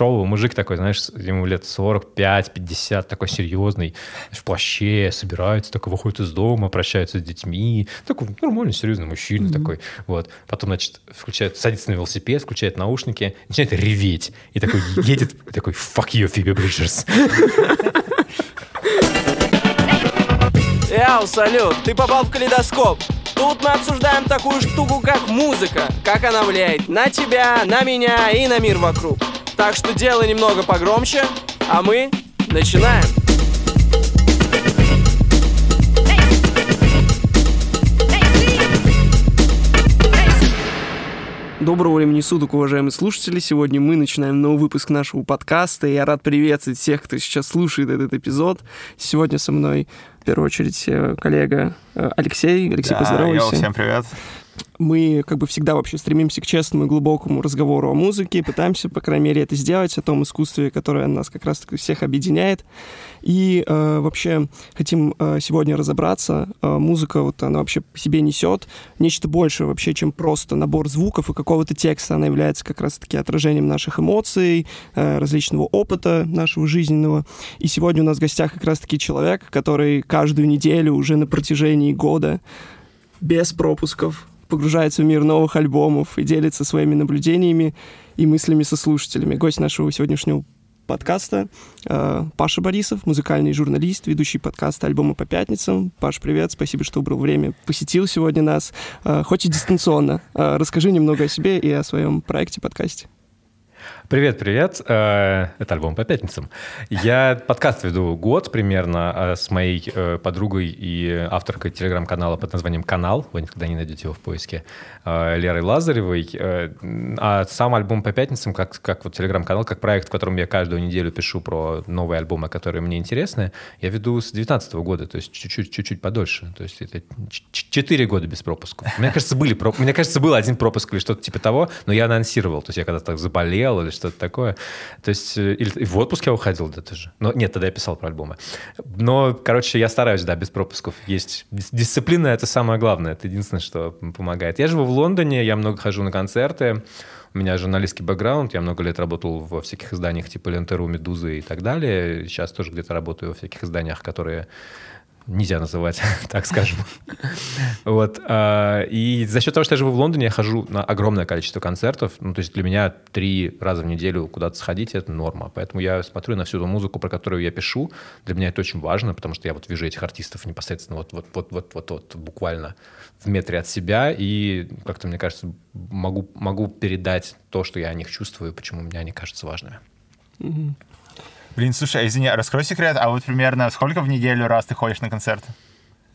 шоу, мужик такой, знаешь, ему лет 45-50, такой серьезный, в плаще, собирается, такой выходит из дома, прощается с детьми, такой нормальный, серьезный мужчина mm-hmm. такой, вот. Потом, значит, включает, садится на велосипед, включает наушники, начинает реветь, и такой едет, такой, fuck you, Фиби Бриджерс. Яу, салют, ты попал в калейдоскоп. Тут мы обсуждаем такую штуку, как музыка, как она влияет на тебя, на меня и на мир вокруг. Так что делай немного погромче, а мы начинаем. Доброго времени суток, уважаемые слушатели. Сегодня мы начинаем новый выпуск нашего подкаста. И я рад приветствовать всех, кто сейчас слушает этот эпизод. Сегодня со мной, в первую очередь, э, коллега э, Алексей. Алексей, да, поздоровайся. Йо, всем привет мы как бы всегда вообще стремимся к честному и глубокому разговору о музыке, пытаемся, по крайней мере, это сделать, о том искусстве, которое нас как раз-таки всех объединяет. И э, вообще хотим э, сегодня разобраться. Э, музыка, вот она вообще себе несет нечто большее вообще, чем просто набор звуков и какого-то текста. Она является как раз-таки отражением наших эмоций, э, различного опыта нашего жизненного. И сегодня у нас в гостях как раз-таки человек, который каждую неделю уже на протяжении года без пропусков погружается в мир новых альбомов и делится своими наблюдениями и мыслями со слушателями. Гость нашего сегодняшнего подкаста э, Паша Борисов, музыкальный журналист, ведущий подкаста «Альбомы по пятницам». Паш, привет, спасибо, что убрал время, посетил сегодня нас, э, хоть и дистанционно. Э, расскажи немного о себе и о своем проекте, подкасте. Привет, привет. Э, это альбом по пятницам. Я подкаст веду год примерно э, с моей э, подругой и авторкой телеграм-канала под названием «Канал». Вы никогда не найдете его в поиске. Лерой Лазаревой. А сам альбом по пятницам, как, как вот телеграм-канал, как проект, в котором я каждую неделю пишу про новые альбомы, которые мне интересны, я веду с 2019 года, то есть чуть-чуть, подольше. То есть это 4 года без пропусков. Мне кажется, были, мне кажется, был один пропуск или что-то типа того, но я анонсировал. То есть я когда-то заболел или что-то такое. То есть э, или в отпуск я уходил, да, тоже. Но нет, тогда я писал про альбомы. Но, короче, я стараюсь, да, без пропусков. Есть дисциплина, это самое главное, это единственное, что помогает. Я живу в Лондоне, я много хожу на концерты. У меня журналистский бэкграунд, я много лет работал во всяких изданиях типа Лентеру, Медузы и так далее. Сейчас тоже где-то работаю во всяких изданиях, которые нельзя называть, так скажем. Вот. А, и за счет того, что я живу в Лондоне, я хожу на огромное количество концертов. Ну, то есть для меня три раза в неделю куда-то сходить — это норма. Поэтому я смотрю на всю ту музыку, про которую я пишу. Для меня это очень важно, потому что я вот вижу этих артистов непосредственно вот, вот, вот, вот, вот, вот буквально в метре от себя. И как-то, мне кажется, могу, могу передать то, что я о них чувствую, почему мне они кажутся важными. Блин, слушай, извини, а раскрой секрет, а вот примерно сколько в неделю раз ты ходишь на концерты?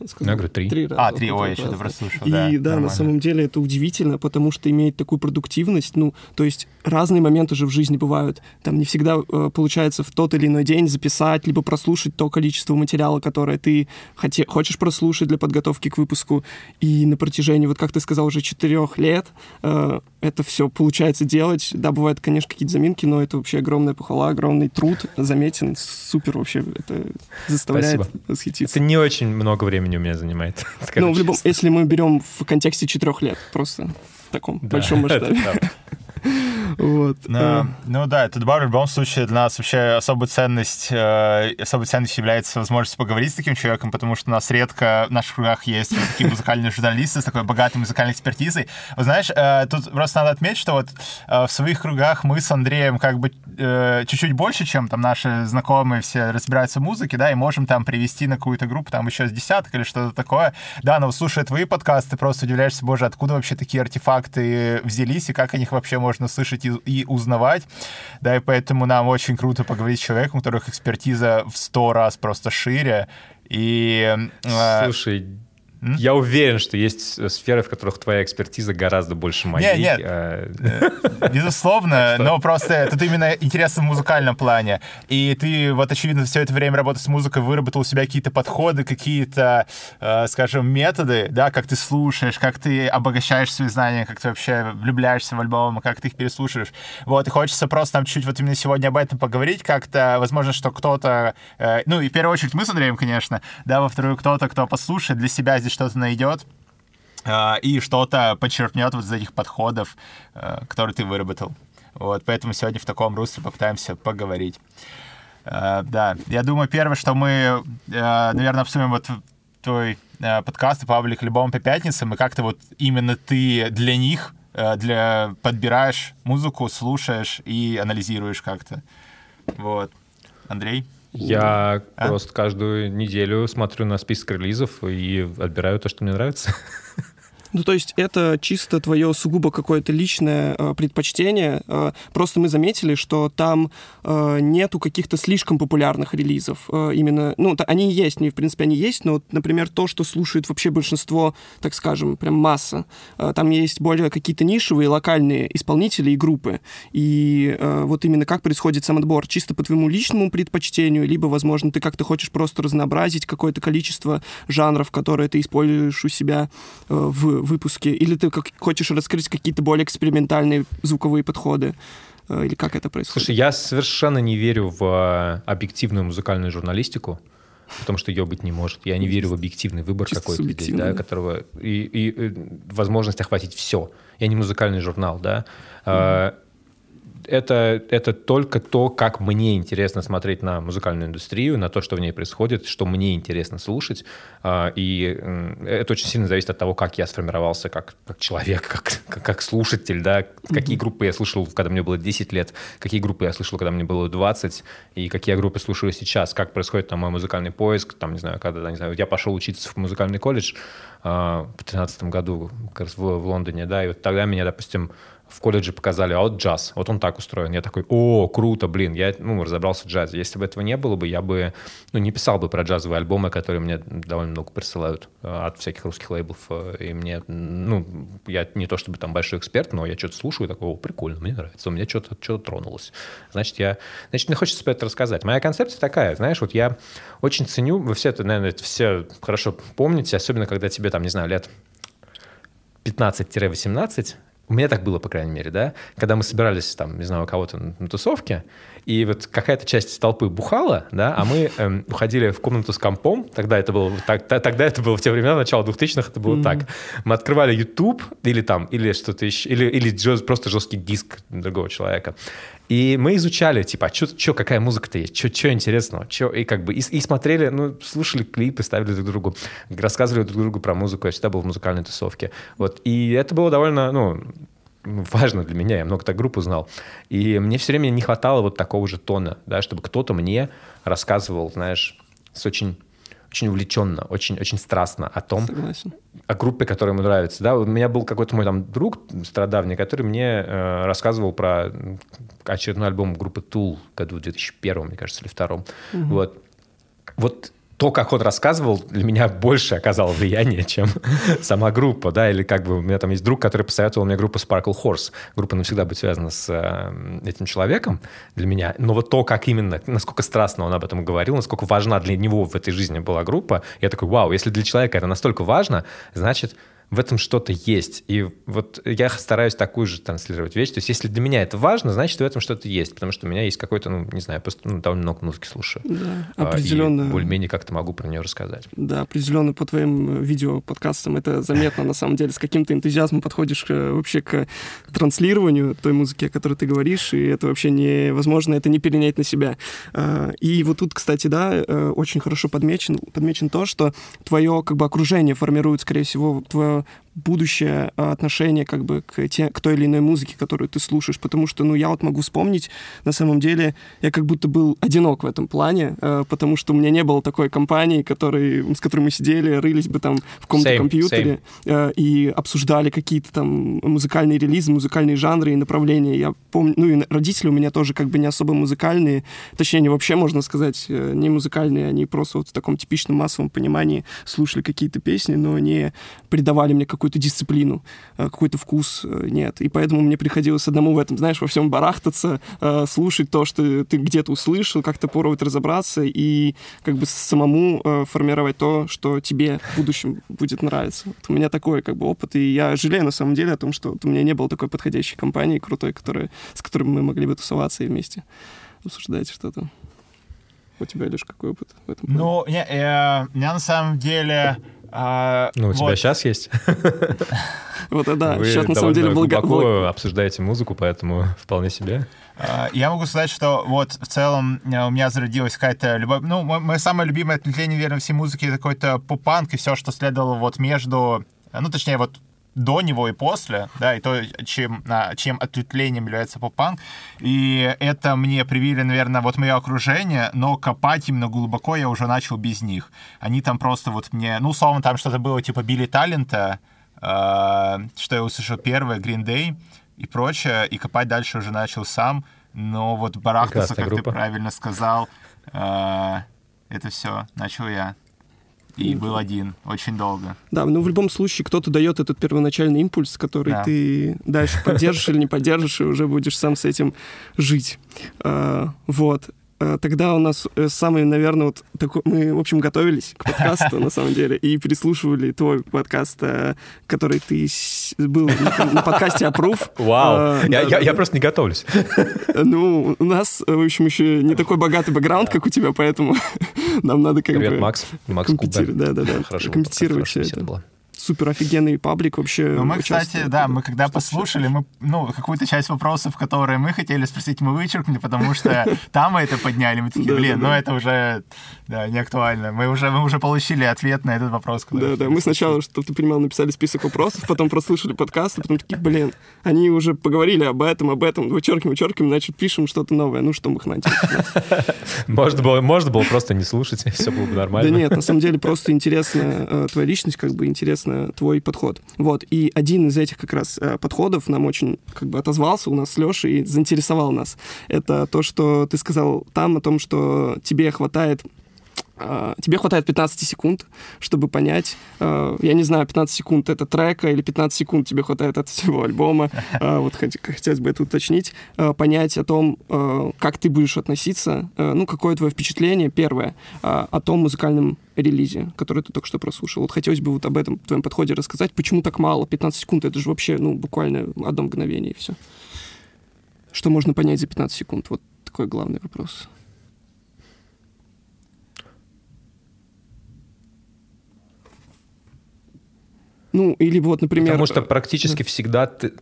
Сказал, я говорю, три. три раза, а, три, ой, я что-то прослушал. И да, да нормально. на самом деле это удивительно, потому что имеет такую продуктивность. Ну, то есть разные моменты же в жизни бывают. Там не всегда э, получается в тот или иной день записать, либо прослушать то количество материала, которое ты хоте, хочешь прослушать для подготовки к выпуску. И на протяжении, вот как ты сказал, уже четырех лет э, это все получается делать. Да, бывают, конечно, какие-то заминки, но это вообще огромная похвала, огромный труд заметен. Супер вообще. Это заставляет Спасибо. восхититься. Это не очень много времени времени у меня занимает. Ну, в любом, если мы берем в контексте четырех лет, просто в таком большом масштабе. Вот. Но, ну да, это добавлю, в любом случае для нас вообще особая ценность, э, особой ценностью является возможность поговорить с таким человеком, потому что у нас редко в наших кругах есть вот такие музыкальные журналисты с такой богатой музыкальной экспертизой. Вы знаешь, э, тут просто надо отметить, что вот э, в своих кругах мы с Андреем как бы э, чуть-чуть больше, чем там наши знакомые все разбираются в музыке, да, и можем там привести на какую-то группу там еще с десяток или что-то такое. Да, но слушая твои подкасты, просто удивляешься, боже, откуда вообще такие артефакты взялись и как о них вообще можно слышать и, и узнавать. Да, и поэтому нам очень круто поговорить с человеком, у которых экспертиза в сто раз просто шире. И, э, Я уверен, что есть э, сферы, в которых твоя экспертиза гораздо больше моей. Нет, нет, а... безусловно, но просто тут именно интересно в музыкальном плане. И ты вот, очевидно, все это время работы с музыкой, выработал у себя какие-то подходы, какие-то, э, скажем, методы, да, как ты слушаешь, как ты обогащаешь свои знания, как ты вообще влюбляешься в альбомы, как ты их переслушаешь. Вот, и хочется просто нам чуть-чуть вот именно сегодня об этом поговорить, как-то, возможно, что кто-то, э, ну, и в первую очередь мы с Андреем, конечно, да, во вторую кто-то, кто послушает для себя здесь что-то найдет э, и что-то подчеркнет вот из этих подходов, э, которые ты выработал. Вот, поэтому сегодня в таком русле попытаемся поговорить. Uh, да, я думаю, первое, что мы, наверное, обсудим вот твой подкаст и паблик «Любому по пятницам», и как-то вот именно ты для них для, подбираешь музыку, слушаешь и анализируешь как-то. Вот. Андрей? Я а? просто каждую неделю смотрю на список релизов и отбираю то, что мне нравится. Ну, то есть это чисто твое сугубо какое-то личное э, предпочтение. Э, просто мы заметили, что там э, нету каких-то слишком популярных релизов. Э, именно, ну, они есть, не, в принципе, они есть, но, например, то, что слушает вообще большинство, так скажем, прям масса. Э, там есть более какие-то нишевые, локальные исполнители и группы. И э, вот именно как происходит сам отбор? Чисто по твоему личному предпочтению, либо, возможно, ты как-то хочешь просто разнообразить какое-то количество жанров, которые ты используешь у себя э, в выпуске? Или ты как, хочешь раскрыть какие-то более экспериментальные звуковые подходы? Э, или как это происходит? Слушай, я совершенно не верю в э, объективную музыкальную журналистику, потому что ее быть не может. Я не верю в объективный выбор какой-то здесь, да, да, которого и, и, и возможность охватить все. Я не музыкальный журнал, да. Mm-hmm это, это только то, как мне интересно смотреть на музыкальную индустрию, на то, что в ней происходит, что мне интересно слушать. А, и это очень сильно зависит от того, как я сформировался как, как человек, как, как, слушатель, да, какие группы я слушал, когда мне было 10 лет, какие группы я слушал, когда мне было 20, и какие я группы слушаю сейчас, как происходит там мой музыкальный поиск, там, не знаю, когда, не знаю, я пошел учиться в музыкальный колледж а, в 2013 году как раз в, в Лондоне, да, и вот тогда меня, допустим, в колледже показали, а вот джаз, вот он так устроен. Я такой, о, круто, блин, я ну, разобрался в джазе. Если бы этого не было бы, я бы ну, не писал бы про джазовые альбомы, которые мне довольно много присылают э, от всяких русских лейблов. Э, и мне, ну, я не то чтобы там большой эксперт, но я что-то слушаю, такого, о, прикольно, мне нравится, у меня что-то что тронулось. Значит, я, значит, мне хочется это рассказать. Моя концепция такая, знаешь, вот я очень ценю, вы все это, наверное, все хорошо помните, особенно когда тебе там, не знаю, лет 15-18, у меня так было, по крайней мере, да, когда мы собирались там, не знаю, у кого-то на тусовке, и вот какая-то часть толпы бухала, да, а мы эм, уходили в комнату с компом, тогда это было, так, тогда это было в те времена, начало 2000-х, это было mm-hmm. так. Мы открывали YouTube или там, или что-то еще, или, или просто жесткий диск другого человека, и мы изучали, типа, а что, какая музыка-то есть, что интересного, чё, и как бы, и, и смотрели, ну, слушали клипы, ставили друг другу, рассказывали друг другу про музыку, я всегда был в музыкальной тусовке, вот, и это было довольно, ну, важно для меня, я много так групп узнал, и мне все время не хватало вот такого же тона, да, чтобы кто-то мне рассказывал, знаешь, с очень очень увлеченно, очень, очень страстно о том, Согласен. о группе, которая ему нравится. Да, у меня был какой-то мой там друг страдавний, который мне э, рассказывал про очередной альбом группы Tool году 2001, мне кажется, или втором. Угу. Вот. Вот то, как он рассказывал, для меня больше оказало влияние, чем сама группа, да, или как бы у меня там есть друг, который посоветовал мне группу Sparkle Horse. Группа навсегда быть связана с э, этим человеком для меня, но вот то, как именно, насколько страстно он об этом говорил, насколько важна для него в этой жизни была группа, я такой, вау, если для человека это настолько важно, значит, в этом что-то есть. И вот я стараюсь такую же транслировать вещь. То есть если для меня это важно, значит, в этом что-то есть. Потому что у меня есть какой-то, ну, не знаю, просто ну, довольно много музыки слушаю. Да, определенно. И более-менее как-то могу про нее рассказать. Да, определенно по твоим э, видео, подкастам это заметно, на самом деле. С каким-то энтузиазмом подходишь вообще к транслированию той музыки, о которой ты говоришь, и это вообще невозможно, это не перенять на себя. А, и вот тут, кстати, да, э, очень хорошо подмечен, подмечен то, что твое как бы окружение формирует, скорее всего, твое euh, будущее а, отношение как бы к, те, к той или иной музыке, которую ты слушаешь, потому что, ну, я вот могу вспомнить, на самом деле, я как будто был одинок в этом плане, а, потому что у меня не было такой компании, который, с которой мы сидели, рылись бы там в каком-то компьютере same. и обсуждали какие-то там музыкальные релизы, музыкальные жанры и направления. Я помню, ну, и родители у меня тоже как бы не особо музыкальные, точнее, они вообще, можно сказать, э, не музыкальные, они просто вот в таком типичном массовом понимании слушали какие-то песни, но не придавали давали мне какую-то дисциплину, э, какой-то вкус, э, нет. И поэтому мне приходилось одному в этом, знаешь, во всем барахтаться, э, слушать то, что ты где-то услышал, как-то пробовать разобраться и как бы самому формировать то, что тебе в будущем будет нравиться. Вот у меня такой как бы опыт, и я жалею на самом деле о том, что у меня не было такой подходящей компании крутой, которая, с которой мы могли бы тусоваться и вместе обсуждать что-то. У тебя, лишь какой опыт в этом? Ну, не, э, у меня на самом деле А, ну, у вот. тебя сейчас есть. Вот, да. Вы сейчас, на самом деле, глубоко обсуждаете музыку, поэтому вполне себе. А, я могу сказать, что вот в целом э, у меня зародилась какая-то любовь. Ну, мое самое любимое ответвление, наверное, всей музыки — это какой-то поп-панк и все, что следовало вот между... Ну, точнее, вот до него и после, да, и то, чем, чем ответвлением является поп-панк. И это мне привили, наверное, вот мое окружение, но копать именно глубоко я уже начал без них. Они там просто вот мне, ну, условно, там что-то было типа Билли Талента, э, что я услышал первое, Green Day и прочее, и копать дальше уже начал сам. Но вот барахтаться, как группа. ты правильно сказал, э, это все начал я. И был один очень долго. Да, но в любом случае кто-то дает этот первоначальный импульс, который да. ты дальше поддержишь или не поддержишь, и уже будешь сам с этим жить. А, вот. Э, тогда у нас э, самый, наверное, вот такой... Мы, в общем, готовились к подкасту, на самом деле, и переслушивали твой подкаст, э, который ты был на подкасте «Апрув». Вау! Я просто не готовлюсь. Ну, у нас, в общем, еще не такой богатый бэкграунд, как у тебя, поэтому нам надо как бы... Привет, Макс. Макс Кубер. Да-да-да. Компенсировать все это супер офигенный паблик вообще. Ну, мы, кстати, да, мы когда послушали, мы, ну, какую-то часть вопросов, которые мы хотели спросить, мы вычеркнули, потому что там мы это подняли, мы такие, блин, ну это уже, да, не актуально. Мы уже, мы уже получили ответ на этот вопрос. Да, да, мы сначала, чтобы ты понимал, написали список вопросов, потом прослушали подкаст, а потом такие, блин, они уже поговорили об этом, об этом, вычеркиваем, вычеркиваем, значит, пишем что-то новое, ну, что мы их Можно было, можно было просто не слушать, и все было бы нормально. Да нет, на самом деле просто интересно э, твоя личность, как бы интересно твой подход. Вот. И один из этих как раз э, подходов нам очень как бы отозвался у нас с Лешей и заинтересовал нас. Это то, что ты сказал там о том, что тебе хватает тебе хватает 15 секунд, чтобы понять, uh, я не знаю, 15 секунд это трека или 15 секунд тебе хватает от всего альбома, uh, вот хот хотелось бы это уточнить, понять о том, как ты будешь относиться, ну, какое твое впечатление, первое, о том музыкальном релизе, который ты только что прослушал. Вот хотелось бы вот об этом твоем подходе рассказать, почему так мало, 15 секунд, это же вообще, ну, буквально одно мгновение и все. Что можно понять за 15 секунд? Вот такой главный вопрос. Ну, или вот, например... Потому что практически всегда ты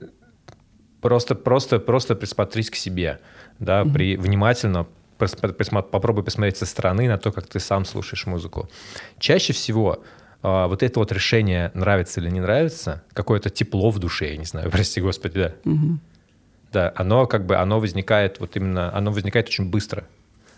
просто, просто, просто присмотрись к себе, да, mm-hmm. при, внимательно попробуй посмотреть со стороны на то, как ты сам слушаешь музыку. Чаще всего э, вот это вот решение, нравится или не нравится, какое-то тепло в душе, я не знаю, прости господи, да. Mm-hmm. Да, оно как бы, оно возникает вот именно, оно возникает очень быстро.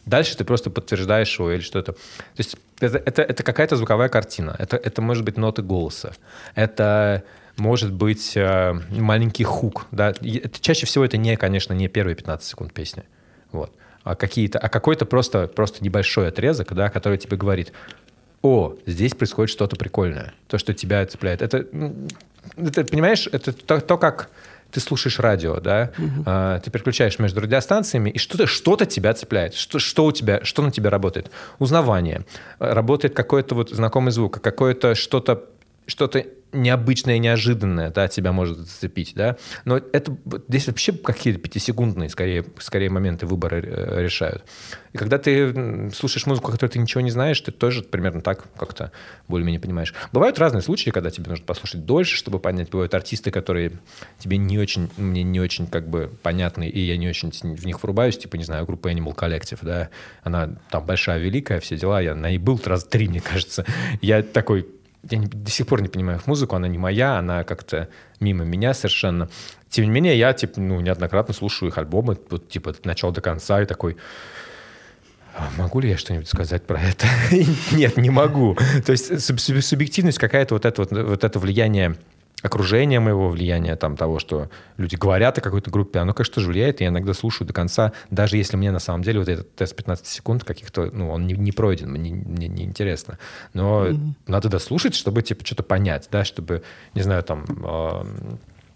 Дальше ты просто подтверждаешь его или что-то. То есть это, это, это какая-то звуковая картина. Это, это может быть ноты голоса. Это может быть э, маленький хук. Да? Это, чаще всего это не, конечно, не первые 15 секунд песни. Вот. А, какие-то, а какой-то просто, просто небольшой отрезок, да, который тебе говорит, о, здесь происходит что-то прикольное. То, что тебя цепляет. Это, это понимаешь, это то, то как ты слушаешь радио, да, угу. а, ты переключаешь между радиостанциями, и что-то что тебя цепляет, что, что у тебя, что на тебя работает? Узнавание. Работает какой-то вот знакомый звук, какое-то что-то что-то необычное, неожиданное, да, тебя может зацепить, да. Но это здесь вообще какие-то пятисекундные, скорее, скорее моменты выбора э, решают. И когда ты слушаешь музыку, которую ты ничего не знаешь, ты тоже примерно так как-то более-менее понимаешь. Бывают разные случаи, когда тебе нужно послушать дольше, чтобы понять. Бывают артисты, которые тебе не очень, мне не очень как бы понятны, и я не очень в них врубаюсь, типа, не знаю, группа Animal Collective, да, она там большая, великая, все дела, я на ней был раз три, мне кажется. Я такой, я не, до сих пор не понимаю их музыку, она не моя, она как-то мимо меня совершенно. Тем не менее, я, типа, ну, неоднократно слушаю их альбомы, вот, типа, от начала до конца, и такой, «А могу ли я что-нибудь сказать про это? Нет, не могу. То есть субъективность какая-то, вот это, вот, вот это влияние окружения моего влияния, там, того, что люди говорят о какой-то группе, оно, конечно, тоже влияет. Я иногда слушаю до конца, даже если мне на самом деле вот этот тест 15 секунд каких-то, ну, он не, не пройден, мне, мне не интересно. Но mm-hmm. надо дослушать, чтобы, типа, что-то понять, да, чтобы, не знаю, там... Э,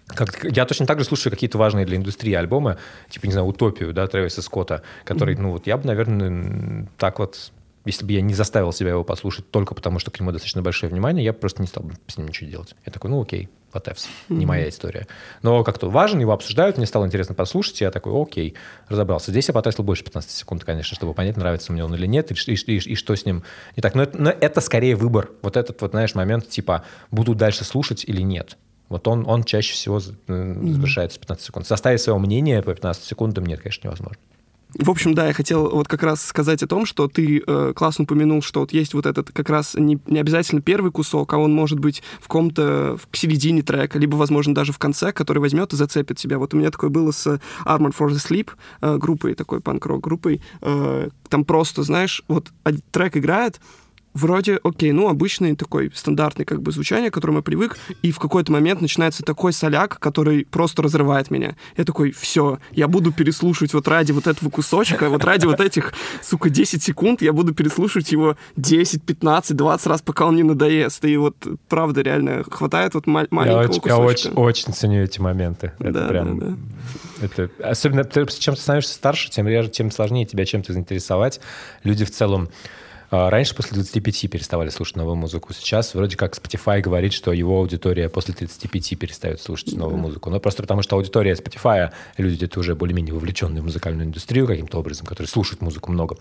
как, я точно так же слушаю какие-то важные для индустрии альбомы, типа, не знаю, «Утопию», да, Трэвиса Скотта, который, mm-hmm. ну, вот я бы, наверное, так вот если бы я не заставил себя его послушать только потому, что к нему достаточно большое внимание, я просто не стал бы с ним ничего делать. Я такой, ну окей, whatevs, mm-hmm. не моя история. Но как-то важен, его обсуждают, мне стало интересно послушать, я такой, окей, разобрался. Здесь я потратил больше 15 секунд, конечно, чтобы понять, нравится мне он или нет, и, и, и, и что с ним не так. Но это, но это скорее выбор. Вот этот вот, знаешь, момент, типа, буду дальше слушать или нет. Вот он, он чаще всего завершается 15 секунд. Составить свое мнение по 15 секундам нет, конечно, невозможно. В общем, да, я хотел вот как раз сказать о том, что ты э, классно упомянул, что вот есть вот этот как раз не, не обязательно первый кусок, а он может быть в ком-то в середине трека, либо, возможно, даже в конце, который возьмет и зацепит тебя. Вот у меня такое было с Armored for the Sleep, э, группой, такой панк-рок группой. Э, там просто, знаешь, вот трек играет, вроде, окей, ну, обычный такой стандартный как бы звучание, к которому я привык, и в какой-то момент начинается такой соляк, который просто разрывает меня. Я такой, все, я буду переслушивать вот ради вот этого кусочка, вот ради вот этих, сука, 10 секунд, я буду переслушивать его 10, 15, 20 раз, пока он не надоест. И вот, правда, реально хватает вот маленького я очень, кусочка. Я очень, очень ценю эти моменты. Это да, прям... Да, да. Это, особенно, чем ты становишься старше, тем реже, тем сложнее тебя чем-то заинтересовать. Люди в целом раньше после 25 переставали слушать новую музыку. Сейчас вроде как Spotify говорит, что его аудитория после 35 перестает слушать новую музыку. Но просто потому, что аудитория Spotify, люди где-то уже более-менее вовлеченные в музыкальную индустрию каким-то образом, которые слушают музыку много.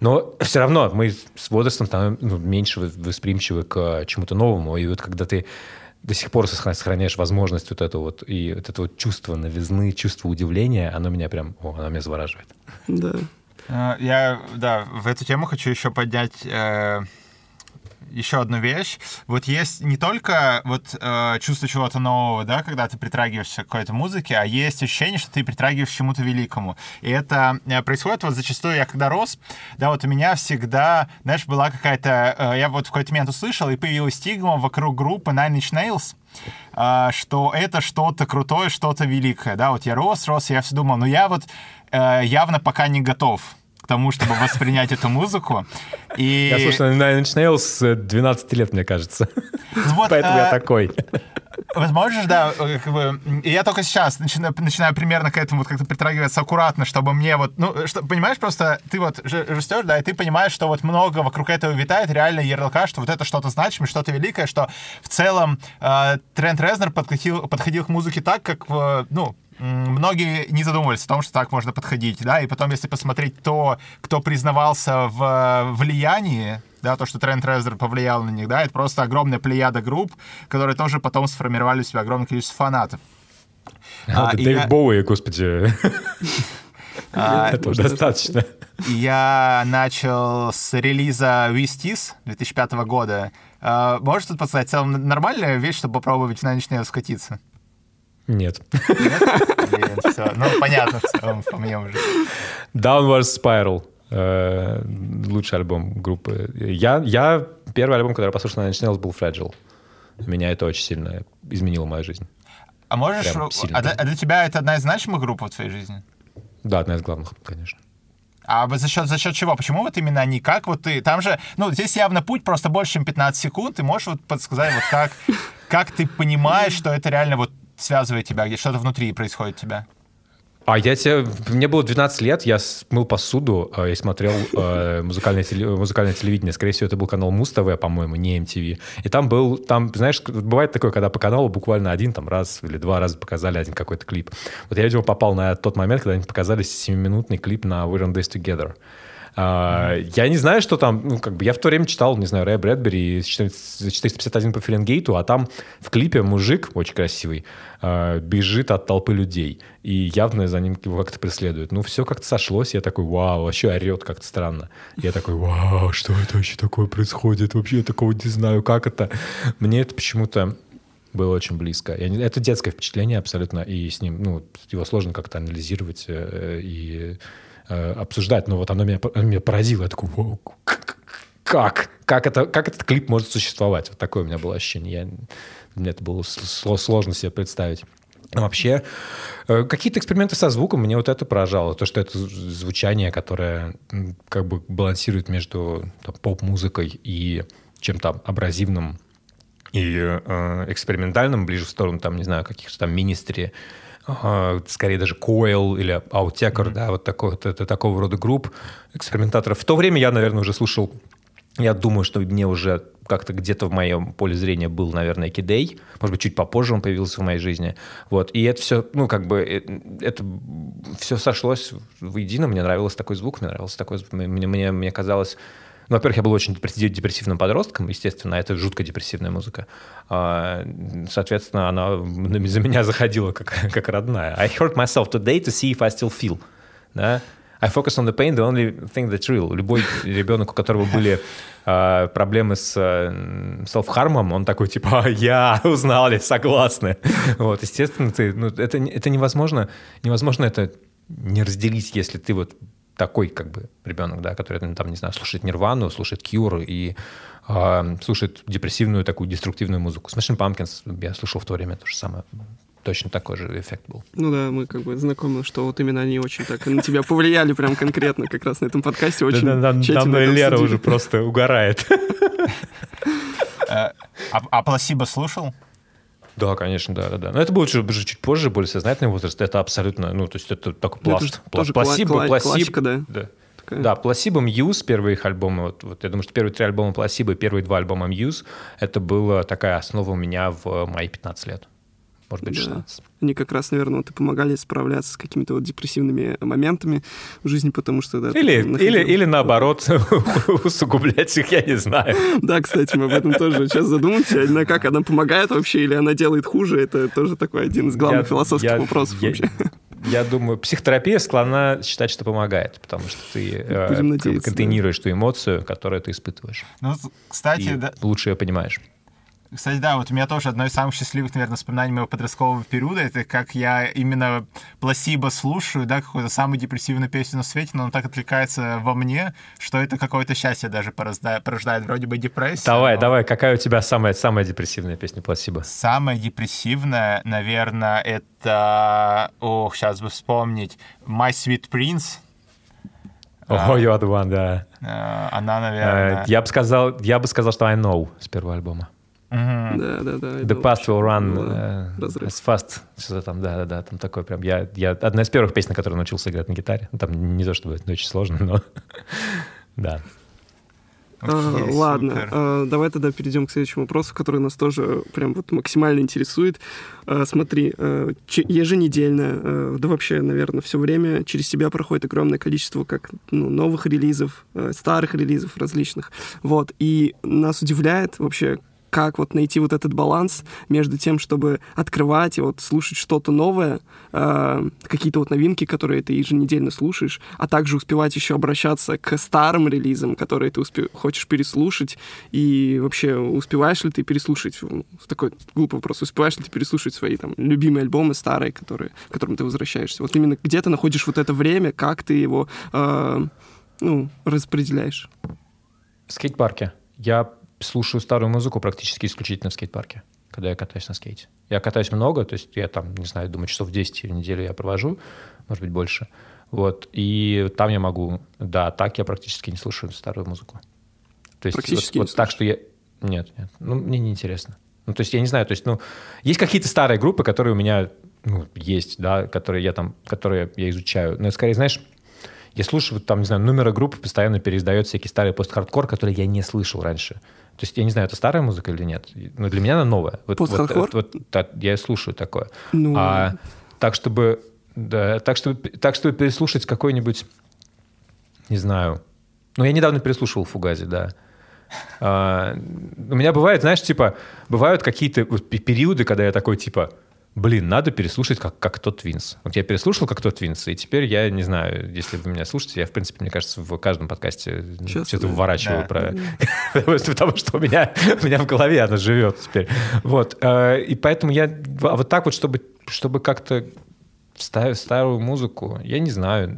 Но все равно мы с возрастом становимся ну, меньше восприимчивы к чему-то новому. И вот когда ты до сих пор сохраняешь возможность вот это вот, и вот это вот чувство новизны, чувство удивления, оно меня прям, о, оно меня завораживает. Да. Э, я, да, в эту тему хочу еще поднять э, еще одну вещь. Вот есть не только вот э, чувство чего-то нового, да, когда ты притрагиваешься к какой-то музыке, а есть ощущение, что ты притрагиваешься к чему-то великому. И это э, происходит вот зачастую, я когда рос, да, вот у меня всегда, знаешь, была какая-то... Э, я вот в какой-то момент услышал, и появилась стигма вокруг группы Nine Inch Nails, э, что это что-то крутое, что-то великое, да, вот я рос, рос, и я все думал, ну я вот э, явно пока не готов тому, чтобы воспринять эту музыку. И... Я слушаю Nine Inch Nails с 12 лет, мне кажется. Вот, Поэтому я такой. Возможно, да, как бы, я только сейчас начинаю, начинаю примерно к этому вот как-то притрагиваться аккуратно, чтобы мне вот, ну, что, понимаешь, просто ты вот растешь, да, и ты понимаешь, что вот много вокруг этого витает, реально ярлыка, что вот это что-то значимое, что-то великое, что в целом э, Трент Резнер подходил, подходил к музыке так, как, в, ну, многие не задумывались о том, что так можно подходить, да, и потом, если посмотреть то, кто признавался в влиянии, да, то, что Трент Резнер повлиял на них, да, это просто огромная плеяда групп, которые тоже потом сформировали у себя огромное количество фанатов. А, а, Дэвид я... Боуи, господи. А, Это достаточно. Я начал с релиза Вистис 2005 года. А, можешь тут подсказать, в целом нормальная вещь, чтобы попробовать на ночные скатиться? Нет. Все. Ну, понятно, в целом, по мне уже. Downward Spiral. Э, лучший альбом группы. Я, я первый альбом, который послушал на Nails, был Fragile. Меня это очень сильно изменило мою жизнь. А можешь... А, а для тебя это одна из значимых групп в твоей жизни? Да, одна из главных, конечно. А за счет, за счет чего? Почему вот именно они? Как вот ты... Там же, ну, здесь явно путь просто больше, чем 15 секунд. Ты можешь вот подсказать, вот как, как ты понимаешь, что это реально вот связывает тебя, где что-то внутри происходит тебя? А я тебе... Мне было 12 лет, я мыл посуду э, и смотрел э, музыкальное, теле, музыкальное телевидение. Скорее всего, это был канал Муз-ТВ, по-моему, не MTV. И там был... Там, знаешь, бывает такое, когда по каналу буквально один там раз или два раза показали один какой-то клип. Вот я, видимо, попал на тот момент, когда они показали 7-минутный клип на We're on This Together. Uh, я не знаю, что там, ну, как бы, я в то время читал, не знаю, Рэя Брэдбери за 451 по Фаренгейту, а там в клипе мужик, очень красивый, uh, бежит от толпы людей, и явно за ним его как-то преследуют. Ну, все как-то сошлось, я такой, вау, вообще орет как-то странно. Я такой, вау, что это вообще такое происходит? Вообще я такого не знаю, как это? Мне это почему-то было очень близко. Не, это детское впечатление абсолютно, и с ним, ну, его сложно как-то анализировать, э, и Э, обсуждать, но вот оно меня, меня поразило. Я такой, как? Как, это, как этот клип может существовать? Вот такое у меня было ощущение. Я, мне это было сложно себе представить. Вообще, э, какие-то эксперименты со звуком мне вот это поражало. То, что это звучание, которое как бы балансирует между там, поп-музыкой и чем-то абразивным и э, экспериментальным, ближе в сторону, там, не знаю, каких-то там министри, скорее даже Coil или Outtaker, mm-hmm. да, вот такой, вот, это, такого рода групп, экспериментаторов. В то время я, наверное, уже слушал, я думаю, что мне уже как-то где-то в моем поле зрения был, наверное, Кидей. Может быть, чуть попозже он появился в моей жизни. Вот. И это все, ну, как бы, э, это все сошлось воедино. Мне нравился такой звук, мне нравился такой звук. Мне, мне, мне казалось... Ну, во-первых, я был очень депрессивным подростком, естественно, это жутко депрессивная музыка. А, соответственно, она за меня заходила как, как родная. I hurt myself today to see if I still feel. Да? I focus on the pain, the only thing that's real. Любой ребенок, у которого были э, проблемы с э, селф-хармом, он такой, типа, «А, я, узнали, согласны. Вот, естественно, ты, ну, это, это невозможно, невозможно это не разделить, если ты вот такой, как бы, ребенок, да, который, там, не знаю, слушает Нирвану, слушает Кьюр и э, слушает депрессивную такую деструктивную музыку. Smashing Pumpkins я слушал в то время то же самое точно такой же эффект был. Ну да, мы как бы знакомы, что вот именно они очень так на тебя повлияли прям конкретно как раз на этом подкасте. Очень да, да, Там Лера уже просто угорает. Э, а, а пласибо слушал? Да, конечно, да, да, да. Но это будет уже, чуть позже, более сознательный возраст. Это абсолютно, ну, то есть это такой пласт. Это пласт. Placebo, Placebo, да. да. Да, Placebo, Muse, первые их альбомы, вот, вот я думаю, что первые три альбома Пласибо и первые два альбома Muse, это была такая основа у меня в мои 15 лет может быть, 16. Да. Они как раз, наверное, вот и помогали справляться с какими-то вот депрессивными моментами в жизни, потому что... Да, или, или, или наоборот, усугублять их, я не знаю. Да, кстати, мы об этом тоже сейчас задумаемся. На как она помогает вообще, или она делает хуже, это тоже такой один из главных философских вопросов вообще. Я думаю, психотерапия склонна считать, что помогает, потому что ты э, контейнируешь ту эмоцию, которую ты испытываешь. Ну, кстати, да. Лучше ее понимаешь. Кстати, да, вот у меня тоже одно из самых счастливых, наверное, воспоминаний моего подросткового периода, это как я именно пласибо слушаю, да, какую-то самую депрессивную песню на свете, но он так отвлекается во мне, что это какое-то счастье даже порождает, порождает вроде бы депрессию. Давай, но... давай, какая у тебя самая, самая депрессивная песня пласибо? Самая депрессивная, наверное, это, ох, сейчас бы вспомнить, My Sweet Prince, Oh, you're the one, да. Э, она, наверное... Э, я бы сказал, я бы сказал, что I Know с первого альбома. Да, да, да. The past will run uh, as fast. Что-то там, да, да, да, там такой прям. Я, я одна из первых песен, на которой научился играть на гитаре. Ну, там не то чтобы это очень сложно, но да. А, ладно, а, давай тогда перейдем к следующему вопросу, который нас тоже прям вот максимально интересует. А, смотри, а, еженедельно, а, да вообще, наверное, все время через себя проходит огромное количество как ну, новых релизов, а, старых релизов различных. Вот, и нас удивляет вообще, как вот найти вот этот баланс между тем, чтобы открывать и вот слушать что-то новое, э, какие-то вот новинки, которые ты еженедельно слушаешь, а также успевать еще обращаться к старым релизам, которые ты успе- хочешь переслушать, и вообще успеваешь ли ты переслушать, такой глупый вопрос, успеваешь ли ты переслушать свои там любимые альбомы старые, которые, к которым ты возвращаешься? Вот именно где ты находишь вот это время, как ты его, э, ну, распределяешь? В скейт-парке. Я слушаю старую музыку практически исключительно в скейт-парке, когда я катаюсь на скейте. Я катаюсь много, то есть я там, не знаю, думаю, часов 10 в неделю я провожу, может быть, больше. Вот, и там я могу, да, так я практически не слушаю старую музыку. То есть практически вот, вот так, что я... Нет, нет, ну, мне неинтересно. Ну, то есть я не знаю, то есть, ну, есть какие-то старые группы, которые у меня, ну, есть, да, которые я там, которые я изучаю. Но скорее, знаешь, я слушаю, там, не знаю, Numero Group постоянно переиздает всякий старый пост-хардкор, который я не слышал раньше. То есть я не знаю, это старая музыка или нет. Но для меня она новая. Вот, вот, вот, вот, вот я слушаю такое. Ну... А, так, чтобы, да, так, чтобы, так, чтобы переслушать какой-нибудь, не знаю. Ну, я недавно переслушивал Fugazi, да. А, у меня бывает, знаешь, типа, бывают какие-то периоды, когда я такой, типа, блин, надо переслушать Coc-, Cocteau Twins. Вот я переслушал Cocteau Twins, и теперь я не знаю, если вы меня слушаете, я, в принципе, мне кажется, в каждом подкасте что-то выворачиваю да. про... Потому что у меня, у меня в голове она живет теперь. Вот. Э, и поэтому я... А вот так вот, чтобы, чтобы как-то ставить старую музыку, я не знаю.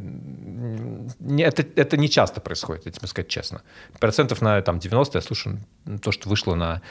Это, это не часто происходит, я тебе сказать честно. Процентов на там, 90 я слушаю то, что вышло на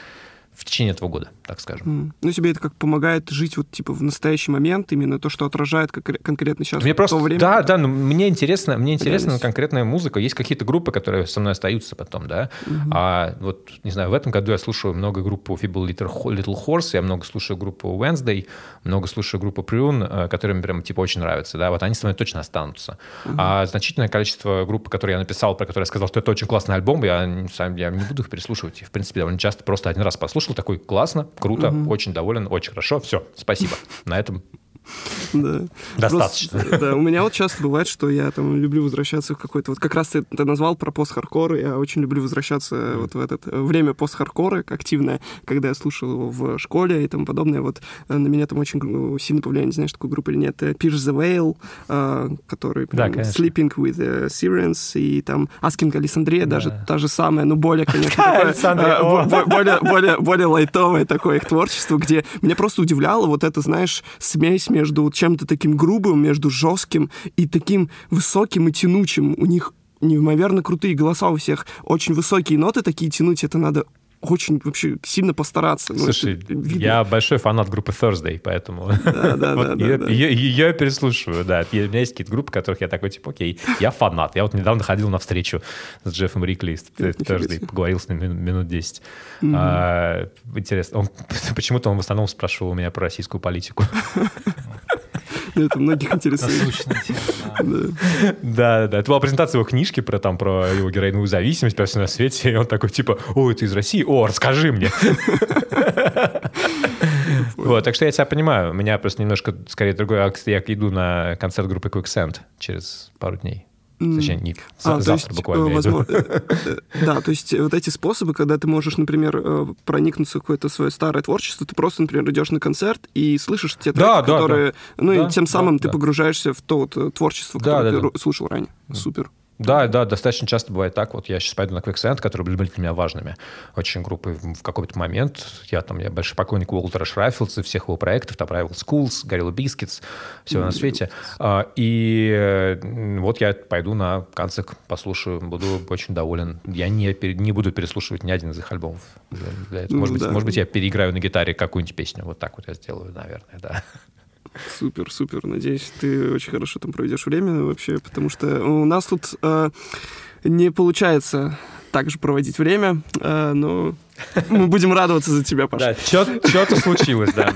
в течение этого года, так скажем. Mm. Ну, тебе это как помогает жить вот типа в настоящий момент, именно то, что отражает как, конкретно сейчас мне просто, то время. Да, да, ну, мне интересно, мне интересна конкретная музыка. Есть какие-то группы, которые со мной остаются потом, да. Mm-hmm. А вот, не знаю, в этом году я слушаю много группу Feeble Little, Horse, я много слушаю группу Wednesday, много слушаю группу Prune, э, которые мне прям типа очень нравятся, да. Вот они со мной точно останутся. Mm-hmm. А значительное количество групп, которые я написал, про которые я сказал, что это очень классный альбом, я, сам, я не буду их переслушивать. И, в принципе, довольно часто просто один раз послушал, послушал, такой, классно, круто, угу. очень доволен, очень хорошо, все, спасибо. На этом да. Достаточно. Просто, да, у меня вот часто бывает, что я там люблю возвращаться в какой-то... Вот как раз ты, ты назвал про пост-хардкор, я очень люблю возвращаться вот в это время пост-хардкора активное, когда я слушал его в школе и тому подобное. Вот э, на меня там очень сильно повлияли, не знаешь, такую группу или нет, Pierce the э, который да, Sleeping with the Sirens, и там Asking Александрия, да. даже та же самая, но более, конечно, такое, более, более, более лайтовое такое их творчество, где меня просто удивляло вот это, знаешь, смесь между чем-то таким грубым, между жестким и таким высоким и тянучим. У них неимоверно крутые голоса у всех, очень высокие ноты такие тянуть, это надо очень вообще сильно постараться. Ну, Слушай, я большой фанат группы Thursday, поэтому ее я переслушиваю, да. У меня есть какие-то группы, которых я такой, типа, окей, я фанат. Я вот недавно ходил на встречу с Джеффом Рикли из Thursday, поговорил с ним минут 10. А, интересно, почему-то он в основном спрашивал у меня про российскую политику. Это многих интересует. Да, да. Это была презентация его книжки про, там, про его героиновую зависимость, про все на свете. И он такой, типа, о, ты из России? О, расскажи мне. Вот, так что я тебя понимаю. У меня просто немножко, скорее, другой... Я иду на концерт группы Quicksand через пару дней. Точнее, не а, завтра есть, буквально. Возможно, э, э, да, то есть вот эти способы, когда ты можешь, например, э, проникнуться в какое-то свое старое творчество, ты просто, например, идешь на концерт и слышишь те треки, да, да, которые... Да. Ну да, и тем самым да, ты да. погружаешься в то вот творчество, которое да, да, ты да. слушал ранее. Супер. Да, да, достаточно часто бывает так. Вот я сейчас пойду на Quicksand, которые были для меня важными очень группы в какой-то момент. Я там, я большой поклонник Уолтера Шрафилдса, всех его проектов, там Rival Schools, Gorilla Biscuits, mm-hmm. на свете. А, и вот я пойду на концерт, послушаю, буду очень доволен. Я не, не буду переслушивать ни один из их альбомов. Может, быть, да. может быть, я переиграю на гитаре какую-нибудь песню. Вот так вот я сделаю, наверное, да. Супер, супер. Надеюсь, ты очень хорошо там проведешь время вообще, потому что у нас тут э, не получается так же проводить время, э, но мы будем радоваться за тебя, Паша. Да, что-то случилось, да.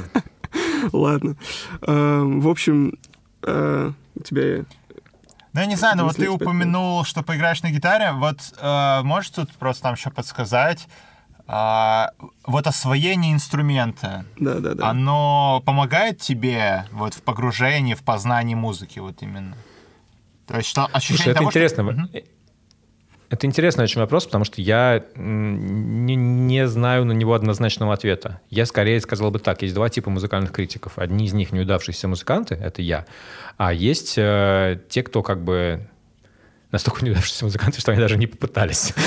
Ладно. Э, в общем, э, у тебя ну, я не знаю, но вот ты упомянул, что поиграешь на гитаре. Вот э, можешь тут просто там еще подсказать, а, вот освоение инструмента, да, да, да. оно помогает тебе вот в погружении, в познании музыки вот именно? То есть что ощущение Слушай, это того, интересно. Что... Это интересный очень вопрос, потому что я не, не знаю на него однозначного ответа. Я скорее сказал бы так. Есть два типа музыкальных критиков. Одни из них неудавшиеся музыканты, это я. А есть э, те, кто как бы настолько неудавшиеся музыканты, что они даже не попытались.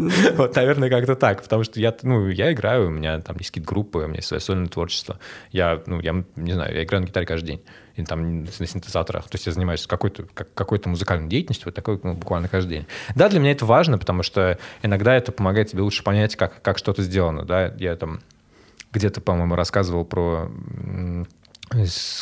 Вот, наверное, как-то так, потому что я, ну, я играю, у меня там есть какие-то группы, у меня есть свое сольное творчество. Я, ну, я не знаю, я играю на гитаре каждый день, и там на синтезаторах. То есть я занимаюсь какой-то какой музыкальной деятельностью, вот такой ну, буквально каждый день. Да, для меня это важно, потому что иногда это помогает тебе лучше понять, как, как что-то сделано, да. Я там где-то, по-моему, рассказывал про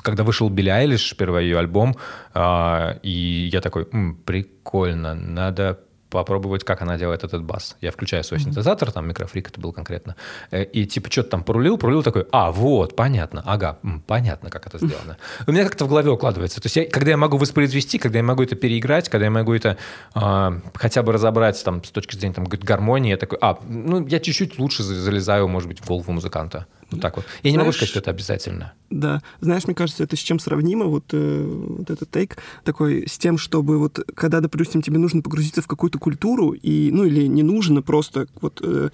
когда вышел Билли Айлиш, первый ее альбом, а, и я такой, прикольно, надо попробовать, как она делает этот бас. Я включаю свой mm-hmm. синтезатор, там микрофрик это был конкретно, э, и типа что-то там порулил, порулил такой, а, вот, понятно, ага, м, понятно, как это сделано. У меня как-то в голове укладывается. То есть я, когда я могу воспроизвести, когда я могу это переиграть, когда я могу это э, хотя бы разобрать там с точки зрения там, гармонии, я такой, а, ну, я чуть-чуть лучше залезаю, может быть, в голову музыканта. Вот так вот. Я не Знаешь, могу сказать, что это обязательно. Да. Знаешь, мне кажется, это с чем сравнимо, вот, э, вот этот тейк такой, с тем, чтобы вот, когда, допустим, тебе нужно погрузиться в какую-то культуру, и, ну, или не нужно просто вот э,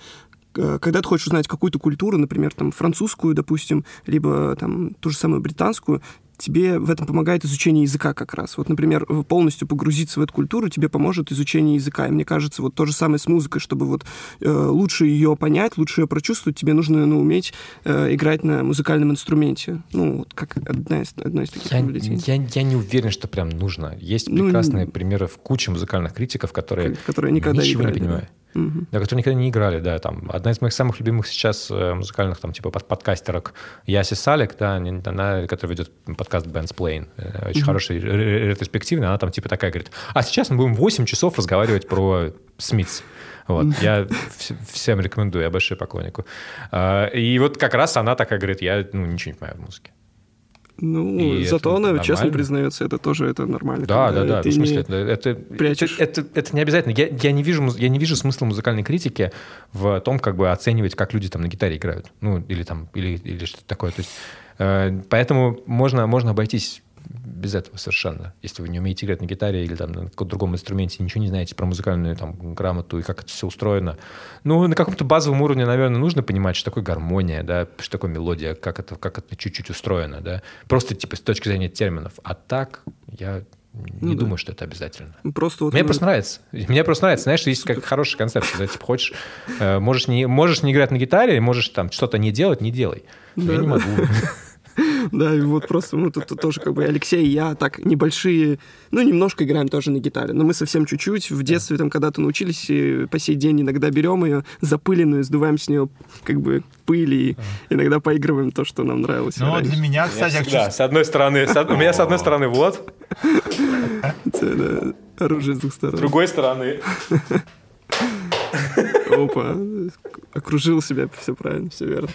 когда ты хочешь узнать какую-то культуру, например, там, французскую, допустим, либо там ту же самую британскую, тебе в этом помогает изучение языка как раз. Вот, например, полностью погрузиться в эту культуру тебе поможет изучение языка. И мне кажется, вот то же самое с музыкой, чтобы вот э, лучше ее понять, лучше ее прочувствовать, тебе нужно ну, уметь э, играть на музыкальном инструменте. Ну, вот как одна из, одна из таких я, я, я не уверен, что прям нужно. Есть ну, прекрасные ну, примеры в куче музыкальных критиков, которые, которые никогда ничего играли, не понимают. Угу. да, которые никогда не играли, да, там, одна из моих самых любимых сейчас э, музыкальных, там, типа, подкастерок Яси Салик, да, она, которая ведет подкаст Band's Plane, э, очень угу. хороший, ретроспективный, она там, типа, такая говорит, а сейчас мы будем 8 часов разговаривать про Смитс. Вот, я всем рекомендую, я большой поклоннику. А, и вот как раз она такая говорит, я ну, ничего не понимаю в музыке. Ну, и зато она нормально. честно признается, это тоже это нормально. Да, да, да. В смысле, это, это, это, это, это не обязательно. Я, я, не вижу, я не вижу смысла музыкальной критики в том, как бы оценивать, как люди там на гитаре играют. Ну, или там, или, или что-то такое. То есть, э, поэтому можно, можно обойтись без этого совершенно. Если вы не умеете играть на гитаре или там, на каком-то другом инструменте, ничего не знаете про музыкальную там, грамоту и как это все устроено. Ну, на каком-то базовом уровне, наверное, нужно понимать, что такое гармония, да, что такое мелодия, как это, как это чуть-чуть устроено. Да. Просто типа с точки зрения терминов. А так я не ну, думаю, да. что это обязательно. Просто вот Мне мы... просто нравится. Мне просто нравится. Знаешь, есть как хороший концепт. Когда типа хочешь, э, можешь, не, можешь не играть на гитаре, можешь там что-то не делать, не делай. Да, я не могу. Да, и вот просто, ну, тут, тоже как бы Алексей и я так небольшие, ну, немножко играем тоже на гитаре, но мы совсем чуть-чуть. В детстве там когда-то научились, и по сей день иногда берем ее запыленную, сдуваем с нее как бы пыль и иногда поигрываем то, что нам нравилось. Ну, для меня, кстати... Да, с одной стороны, у меня с одной стороны вот. Оружие с двух сторон. С другой стороны. Опа, окружил себя, все правильно, все верно.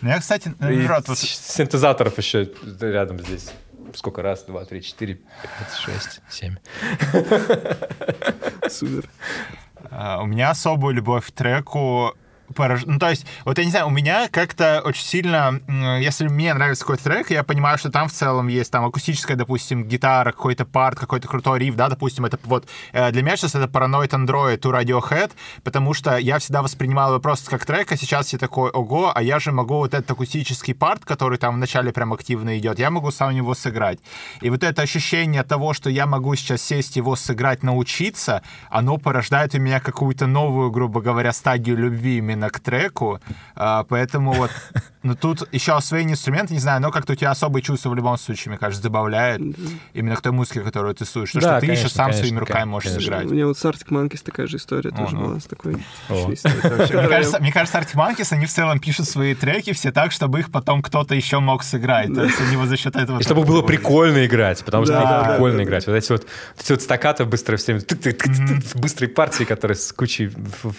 Ну, я, кстати, наоборот... Вот... Синтезаторов еще рядом здесь. Сколько раз? Два, три, четыре, пять, шесть, семь. Супер. Uh, у меня особую любовь к треку порож... Ну, то есть, вот я не знаю, у меня как-то очень сильно, если мне нравится какой-то трек, я понимаю, что там в целом есть там акустическая, допустим, гитара, какой-то парт, какой-то крутой риф, да, допустим, это вот э, для меня сейчас это Paranoid Android у Radiohead, потому что я всегда воспринимал его просто как трек, а сейчас я такой, ого, а я же могу вот этот акустический парт, который там вначале прям активно идет, я могу сам его сыграть. И вот это ощущение того, что я могу сейчас сесть его сыграть, научиться, оно порождает у меня какую-то новую, грубо говоря, стадию любви именно именно к треку, а, поэтому вот, ну тут еще освоение инструмента, не знаю, но как-то у тебя особые чувства в любом случае, мне кажется, добавляет именно к той музыке, которую ты слушаешь, то, да, что ты конечно, еще сам конечно, своими руками можешь конечно. сыграть. У меня вот с Arctic Monkeys такая же история тоже была, с такой Мне кажется, Arctic Monkeys, они в целом пишут свои треки все так, чтобы их потом кто-то еще мог сыграть, то есть они вот за счет этого... И чтобы было прикольно играть, потому что прикольно играть. Вот эти вот эти вот стакаты быстрые все быстрые партии, которые с кучей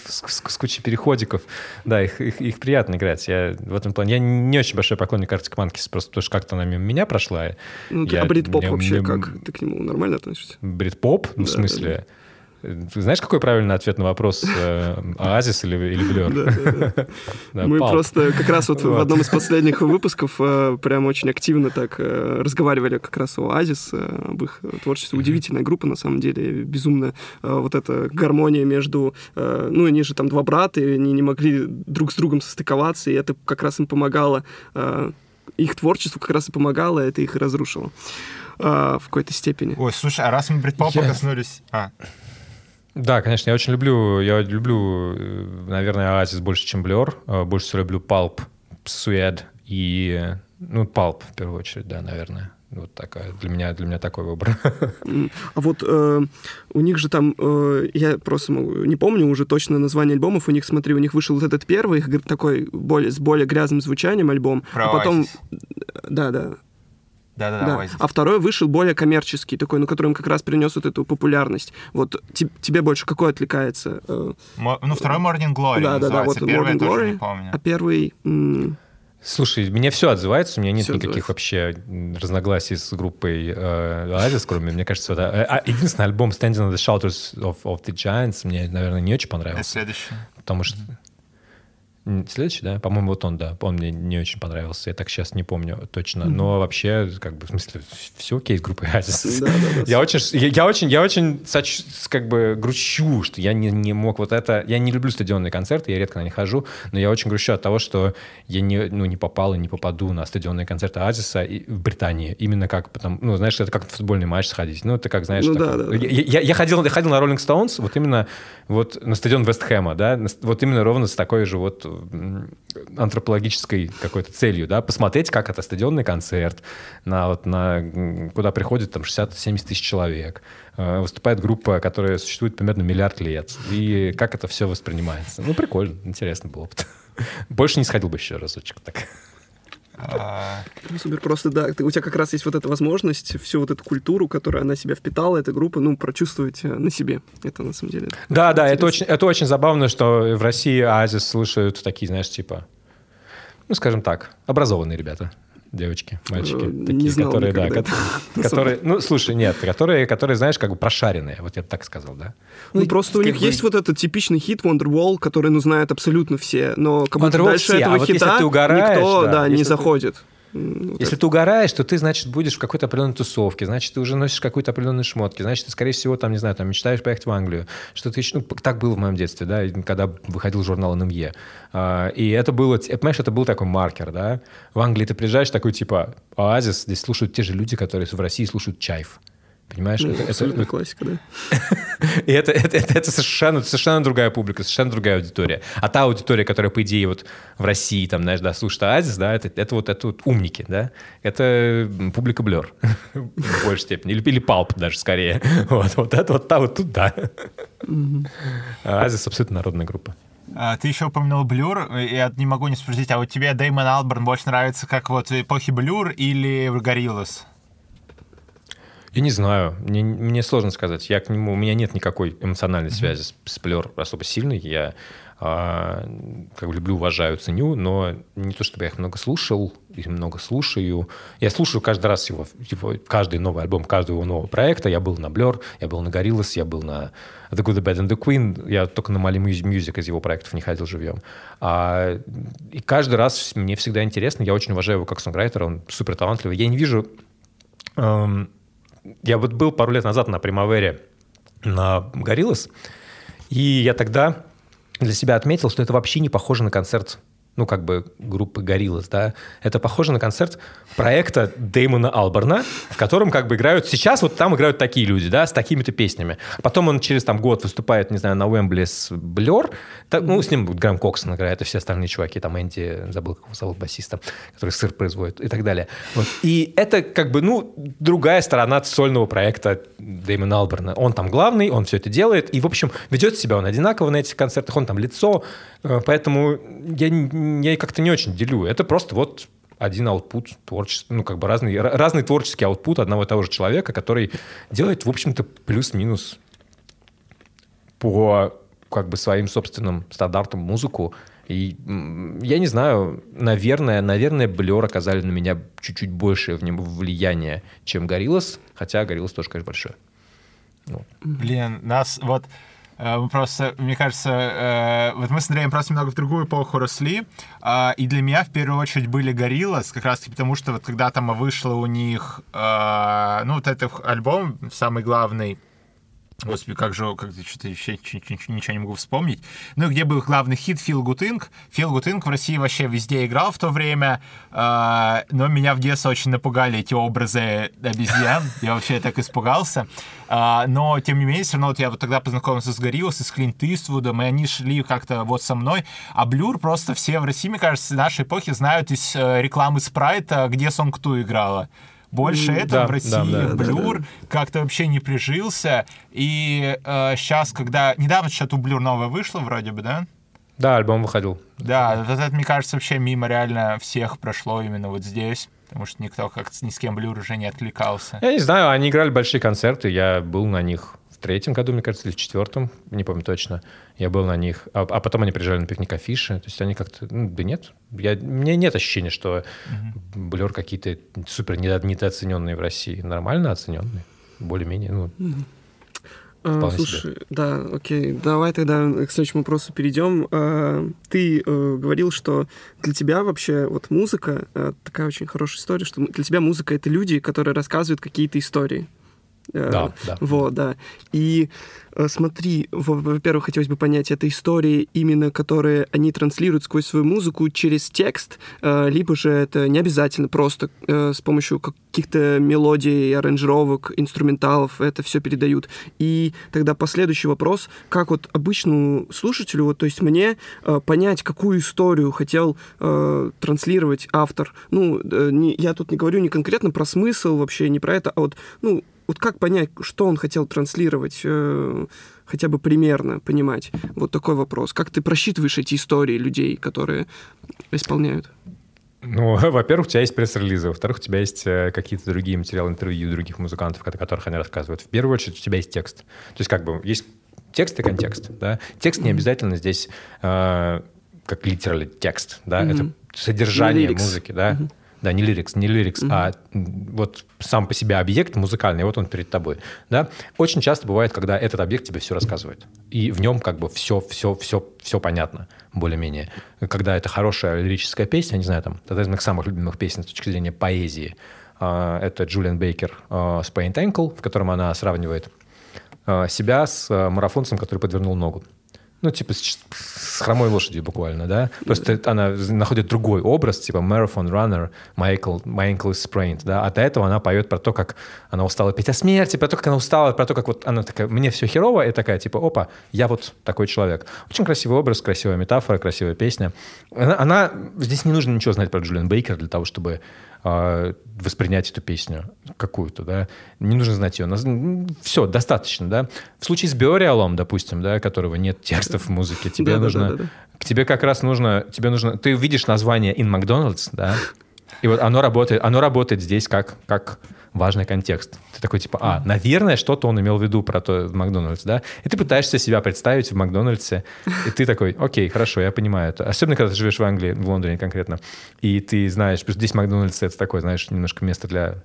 с кучей переходиков. Да, их, их, их приятно играть. Я в этом плане... Я не очень большой поклонник Arctic Monkeys, просто потому что как-то она мимо меня прошла. Ну, я, а брит-поп вообще мне, как? Ты к нему нормально относишься? Брит-поп? Ну, да, в смысле... Да. Ты знаешь, какой правильный ответ на вопрос, э, Оазис или, или Блер? Мы просто как раз вот в одном из последних выпусков э, прям очень активно так э, разговаривали как раз о Оазис, об их творчестве. Удивительная группа, на самом деле, безумно вот эта гармония между... Ну, они же там два брата, и они не могли друг с другом состыковаться, и это как раз им помогало их творчеству как раз и помогало, это их и разрушило в какой-то степени. Ой, слушай, а раз мы брит-попа коснулись... А. Да, конечно, я очень люблю, я люблю, э, наверное, Оазис больше, чем Блер. Э, больше всего люблю Палп, Суэд и, ну, Палп в первую очередь, да, наверное. Вот такая для меня для меня такой выбор. А вот э, у них же там э, я просто не помню уже точно название альбомов. У них смотри, у них вышел вот этот первый их такой более с более грязным звучанием альбом, Про а потом да да да, да, А второй вышел более коммерческий, такой, ну, которым как раз принес вот эту популярность. Вот тебе больше какой отвлекается? Э? ну, второй Morning Glory Да, да, да, вот первый Morning Glory, помню. А первый... Слушай, мне все отзывается, у меня нет все никаких отзывается. вообще разногласий с группой э, Oasis, кроме, мне кажется, это, э, а, единственный альбом Standing on the Shelters of, of the Giants мне, наверное, не очень понравился. Это следующий. Потому что Следующий, да? По-моему, вот он, да. Он мне не очень понравился. Я так сейчас не помню точно. Но вообще, как бы, в смысле, все окей с группой Азис. Да, да, да. Я очень, я, я очень, я очень, как бы, грущу, что я не, не мог вот это... Я не люблю стадионные концерты, я редко на них хожу, но я очень грущу от того, что я не, ну, не попал и не попаду на стадионные концерты Азиса в Британии. Именно как, потому, ну, знаешь, это как футбольный матч сходить. Ну, это как, знаешь... Ну, да, да, да. Я, я, я, ходил, я ходил на Rolling Stones, вот именно вот на стадион Вестхэма, да, вот именно ровно с такой же вот антропологической какой-то целью, да, посмотреть, как это стадионный концерт, на, вот, на, куда приходит там 60-70 тысяч человек, э, выступает группа, которая существует примерно миллиард лет, и как это все воспринимается. Ну, прикольно, интересно было. Больше не сходил бы еще разочек так. А, ну, супер, просто да, у тебя как раз есть вот эта возможность всю вот эту культуру, которую она себя впитала, эта группа, ну, прочувствовать э, на себе. Это на самом деле. Да, да, это очень, это очень забавно, что в России Азис слушают такие, знаешь, типа, ну, скажем так, образованные ребята девочки, мальчики, э, такие, знал которые, да, которые, ну, слушай, нет, которые, которые, знаешь, как бы прошаренные, вот я бы так сказал, да. Ну, ну просто у них бы... есть вот этот типичный хит Wonderwall, который, ну, знают абсолютно все, но как будто дальше все, этого а вот хита угораешь, никто, да, да не заходит. Ты если ты угораешь, то ты, значит, будешь в какой-то определенной тусовке, значит, ты уже носишь какую-то определенную шмотки, значит, ты, скорее всего, там, не знаю, там, мечтаешь поехать в Англию. Что ты, ну, так было в моем детстве, да, когда выходил журнал НМЕ. А, и это было, понимаешь, это был такой маркер, да. В Англии ты приезжаешь такой, типа, оазис, здесь слушают те же люди, которые в России слушают Чайф. Понимаешь? Ну, это, абсолютно это, классика, да. И это, это, это, это совершенно, совершенно другая публика, совершенно другая аудитория. А та аудитория, которая, по идее, вот в России, там, знаешь, да, слушает Оазис, да, это, это вот это вот умники, да, это публика Блер в большей степени. Или, или Палп даже скорее. Вот, вот это вот та вот тут, да. Оазис абсолютно народная группа. А, ты еще упомянул Blur, я не могу не спросить, а вот тебе Дэймон Алберн больше нравится как вот эпохи Blur или Gorillaz? Я не знаю, мне, мне сложно сказать. Я к нему, у меня нет никакой эмоциональной связи с, с Blur особо сильной. Я а, как бы люблю, уважаю, ценю, но не то чтобы я их много слушал, их много слушаю. Я слушаю каждый раз его, его каждый новый альбом, каждого его нового проекта. Я был на Blur, я был на Gorillaz, я был на The Good, The Bad and The Queen. Я только на Mali Music из его проектов не ходил живьем. А, и каждый раз мне всегда интересно. Я очень уважаю его как сонграйтера, он супер талантливый. Я не вижу... Эм, я вот был пару лет назад на Примавере на Гориллас, и я тогда для себя отметил, что это вообще не похоже на концерт ну, как бы группы Gorillaz, да, это похоже на концерт проекта Дэймона Алберна, в котором как бы играют, сейчас вот там играют такие люди, да, с такими-то песнями. Потом он через там год выступает, не знаю, на Уэмбли с Блер, ну, с ним Грэм Коксон играет, и все остальные чуваки, там Энди, забыл, как его зовут, басиста, который сыр производит и так далее. Вот. И это как бы, ну, другая сторона сольного проекта Дэймона Алберна. Он там главный, он все это делает, и, в общем, ведет себя он одинаково на этих концертах, он там лицо, э, поэтому я я как-то не очень делю. Это просто вот один аутпут творчества, ну, как бы разный, разный творческий аутпут одного и того же человека, который делает, в общем-то, плюс-минус по как бы своим собственным стандартам музыку. И я не знаю, наверное, наверное, Блер оказали на меня чуть-чуть большее влияние, чем Гориллас, хотя Гориллас тоже, конечно, большой. Вот. Блин, нас вот мы просто, мне кажется, э, вот мы с Андреем просто немного в другую эпоху росли, а, и для меня в первую очередь были Гориллас, как раз-таки потому, что вот когда там вышло у них, э, ну, вот этот альбом, самый главный, Господи, как же, как что-то еще ничего не могу вспомнить. Ну, где был главный хит Фил Гутинг. Фил Гутинг в России вообще везде играл в то время, э, но меня в детстве очень напугали эти образы обезьян. Я вообще так испугался. Э, но, тем не менее, все равно вот я вот тогда познакомился с Гориллос и с Клинт Иствудом, и они шли как-то вот со мной. А Blur просто все в России, мне кажется, нашей эпохи знают из э, рекламы Спрайта, где Song 2 играла. Больше этого да, в России да, да, Blur да, да. как-то вообще не прижился. И э, сейчас, когда... Недавно что-то у Blur новое вышло вроде бы, да? Да, альбом выходил. Да, вот это, мне кажется, вообще мимо реально всех прошло именно вот здесь. Потому что никто как ни с кем Blur уже не откликался. Я не знаю, они играли большие концерты, я был на них третьем году, мне кажется, или в четвертом, не помню точно. Я был на них. А, а потом они приезжали на пикник афиши. То есть они как-то... Ну, да нет. Я, у меня нет ощущения, что угу. Блер какие-то супер недооцененные в России. Нормально оцененные. Более-менее. Ну, угу. А, слушай, себе. да, окей. Давай тогда к следующему вопросу перейдем. А, ты а, говорил, что для тебя вообще вот музыка такая очень хорошая история, что для тебя музыка это люди, которые рассказывают какие-то истории. Да, да. Вот, да. И Э, смотри, во-первых, хотелось бы понять, это истории именно, которые они транслируют сквозь свою музыку через текст, э, либо же это не обязательно просто э, с помощью каких-то мелодий, аранжировок, инструменталов это все передают. И тогда последующий вопрос, как вот обычному слушателю, вот, то есть мне понять, какую историю хотел транслировать автор. Ну, не, я тут не говорю не конкретно про смысл вообще, не про это, а вот, ну, вот как понять, что он хотел транслировать, э, хотя бы примерно понимать? Вот такой вопрос. Как ты просчитываешь эти истории людей, которые исполняют? Ну, во-первых, у тебя есть пресс-релизы, во-вторых, у тебя есть э, какие-то другие материалы интервью других музыкантов, о которых они рассказывают. В первую очередь у тебя есть текст. То есть как бы есть текст и контекст. Да? Текст не обязательно здесь э, как литеральный текст. Да? Mm-hmm. Это содержание музыки. Да? Mm-hmm. Да, не лирикс, не лирикс, mm-hmm. а вот сам по себе объект музыкальный, вот он перед тобой. Да? Очень часто бывает, когда этот объект тебе все рассказывает. И в нем как бы все, все, все, все понятно, более-менее. Когда это хорошая лирическая песня, не знаю, там, одна из моих самых любимых песен с точки зрения поэзии, а, это Джулиан Бейкер а, с Paint Ankle, в котором она сравнивает а, себя с марафонцем, который подвернул ногу ну, типа, с, с хромой лошадью буквально, да? Просто она находит другой образ, типа marathon runner, my ankle, my ankle is sprained, да? А до этого она поет про то, как она устала петь о смерти, про то, как она устала, про то, как вот она такая, мне все херово, и такая, типа, опа, я вот такой человек. Очень красивый образ, красивая метафора, красивая песня. Она, она здесь не нужно ничего знать про Джулиан Бейкер для того, чтобы воспринять эту песню какую-то, да. Не нужно знать ее. Все, достаточно, да. В случае с Биориалом, допустим, да, которого нет текстов в музыке, тебе нужно... К тебе как раз нужно... Тебе нужно... Ты видишь название In McDonald's, да, и вот оно работает, оно работает здесь как, как важный контекст. Ты такой, типа, а, наверное, что-то он имел в виду про то в Макдональдс, да? И ты пытаешься себя представить в Макдональдсе, и ты такой, окей, хорошо, я понимаю это. Особенно, когда ты живешь в Англии, в Лондоне конкретно, и ты знаешь, здесь Макдональдс — это такое, знаешь, немножко место для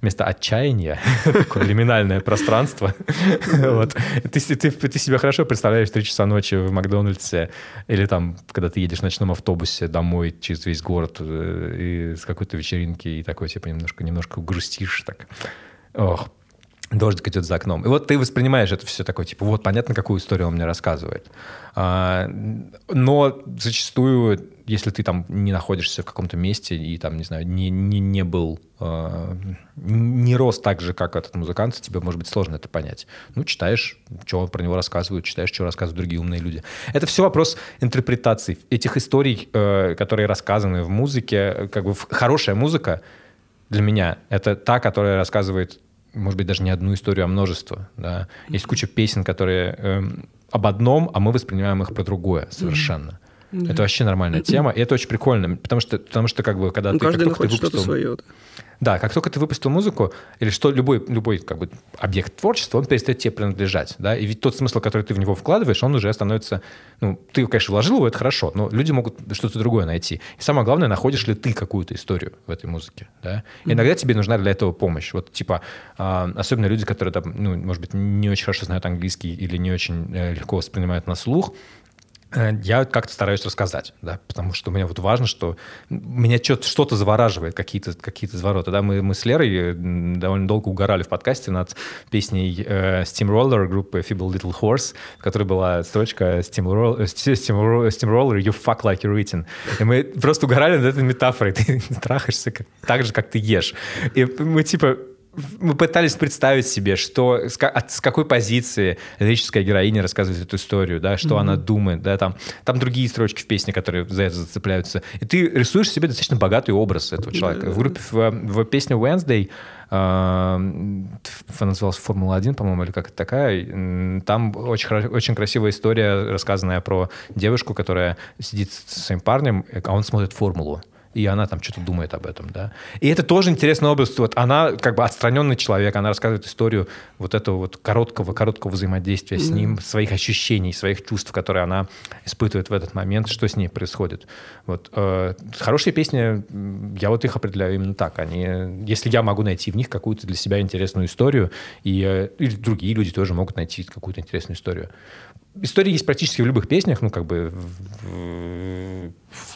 вместо отчаяния, такое лиминальное пространство. ты, себя хорошо представляешь 3 часа ночи в Макдональдсе или там, когда ты едешь в ночном автобусе домой через весь город э, с какой-то вечеринки и такой, типа, немножко, немножко грустишь так. Ох, дождик идет за окном. И вот ты воспринимаешь это все такое, типа, вот понятно, какую историю он мне рассказывает. А, но зачастую, если ты там не находишься в каком-то месте и там, не знаю, не, не, не был, а, не рос так же, как этот музыкант, тебе может быть сложно это понять. Ну, читаешь, что про него рассказывают, читаешь, что рассказывают другие умные люди. Это все вопрос интерпретации. Этих историй, э, которые рассказаны в музыке, как бы хорошая музыка для меня — это та, которая рассказывает может быть, даже не одну историю, а множество. Да? Есть куча песен, которые э, об одном, а мы воспринимаем их про другое совершенно. Mm-hmm. Это вообще нормальная тема, и это очень прикольно, потому что, потому что как бы, когда ну, ты... Каждый как находит что-то свое. Да. Да, как только ты выпустил музыку, или что любой, любой как бы, объект творчества, он перестает тебе принадлежать. Да? И ведь тот смысл, который ты в него вкладываешь, он уже становится... Ну, ты, конечно, вложил его, это хорошо, но люди могут что-то другое найти. И самое главное, находишь ли ты какую-то историю в этой музыке. Да? Mm-hmm. Иногда тебе нужна для этого помощь. Вот типа, э, особенно люди, которые, там, ну, может быть, не очень хорошо знают английский или не очень э, легко воспринимают на слух, я как-то стараюсь рассказать, да, потому что мне вот важно, что меня что-то завораживает, какие-то какие завороты. Да, мы, мы с Лерой э, довольно долго угорали в подкасте над песней э, Steamroller группы Feeble Little Horse, в которой была строчка Steamroller, Steamroller, Steamroller you fuck like you're eating. И мы просто угорали над этой метафорой. Ты трахаешься как, так же, как ты ешь. И мы типа мы пытались представить себе, что с, с какой позиции лирическая героиня рассказывает эту историю, да, что mm-hmm. она думает, да, там, там другие строчки в песне, которые за это зацепляются. И ты рисуешь себе достаточно богатый образ этого человека. В группе, в, в песне Wednesday э, называлась «Формула-1», по-моему, или как это такая, там очень, очень красивая история, рассказанная про девушку, которая сидит со своим парнем, а он смотрит «Формулу» и она там что-то думает об этом, да. И это тоже интересная область. Вот она как бы отстраненный человек, она рассказывает историю вот этого вот короткого, короткого взаимодействия mm-hmm. с ним, своих ощущений, своих чувств, которые она испытывает в этот момент, что с ней происходит. Вот. Э, хорошие песни, я вот их определяю именно так. Они, если я могу найти в них какую-то для себя интересную историю, и, э, или другие люди тоже могут найти какую-то интересную историю. Истории есть практически в любых песнях, ну, как бы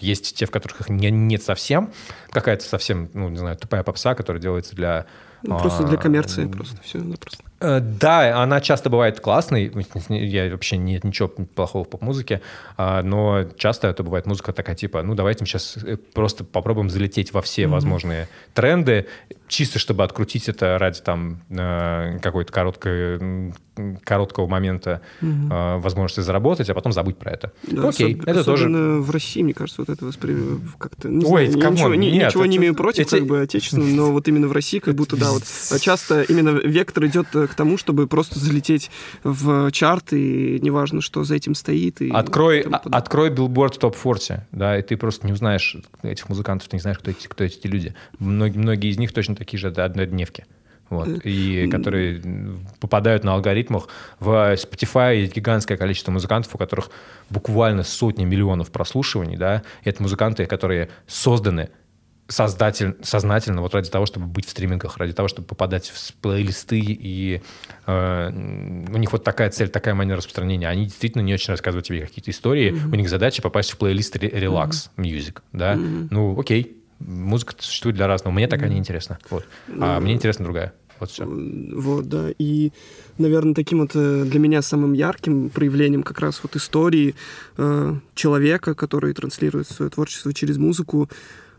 есть те, в которых их не, нет совсем, какая-то совсем, ну, не знаю, тупая попса, которая делается для... Ну, просто для а, коммерции, просто все, ну, просто. Э, да, она часто бывает классной, я вообще нет ничего плохого в поп-музыке, а, но часто это бывает музыка такая типа, ну давайте мы сейчас э, просто попробуем залететь во все mm-hmm. возможные тренды, чисто чтобы открутить это ради там э, какой-то короткой короткого момента угу. э, возможности заработать, а потом забыть про это. Да, ну, Окей, особ... это тоже... в России, мне кажется, вот это воспри... как-то... Не Ой, знаю, come on, ничего, нет, ничего это... не имею против, эти... как бы, отечественного, но вот именно в России как будто, да, вот часто именно вектор идет к тому, чтобы просто залететь в чарт, и неважно, что за этим стоит. И открой, открой Billboard Top 40, да, и ты просто не узнаешь этих музыкантов, ты не знаешь, кто эти, кто эти люди. Многие, многие из них точно такие же однодневки. Вот, и которые попадают на алгоритмах. В Spotify есть гигантское количество музыкантов, у которых буквально сотни миллионов прослушиваний, да, и это музыканты, которые созданы создатель, сознательно вот ради того, чтобы быть в стримингах, ради того, чтобы попадать в плейлисты, и э, у них вот такая цель, такая манера распространения. Они действительно не очень рассказывают тебе какие-то истории, mm-hmm. у них задача попасть в плейлист релакс mm-hmm. да, mm-hmm. ну окей, музыка существует для разного, мне такая неинтересна, вот, а mm-hmm. мне интересна другая. Вот все. Вот, да. И, наверное, таким вот э, для меня самым ярким проявлением как раз вот истории э, человека, который транслирует свое творчество через музыку,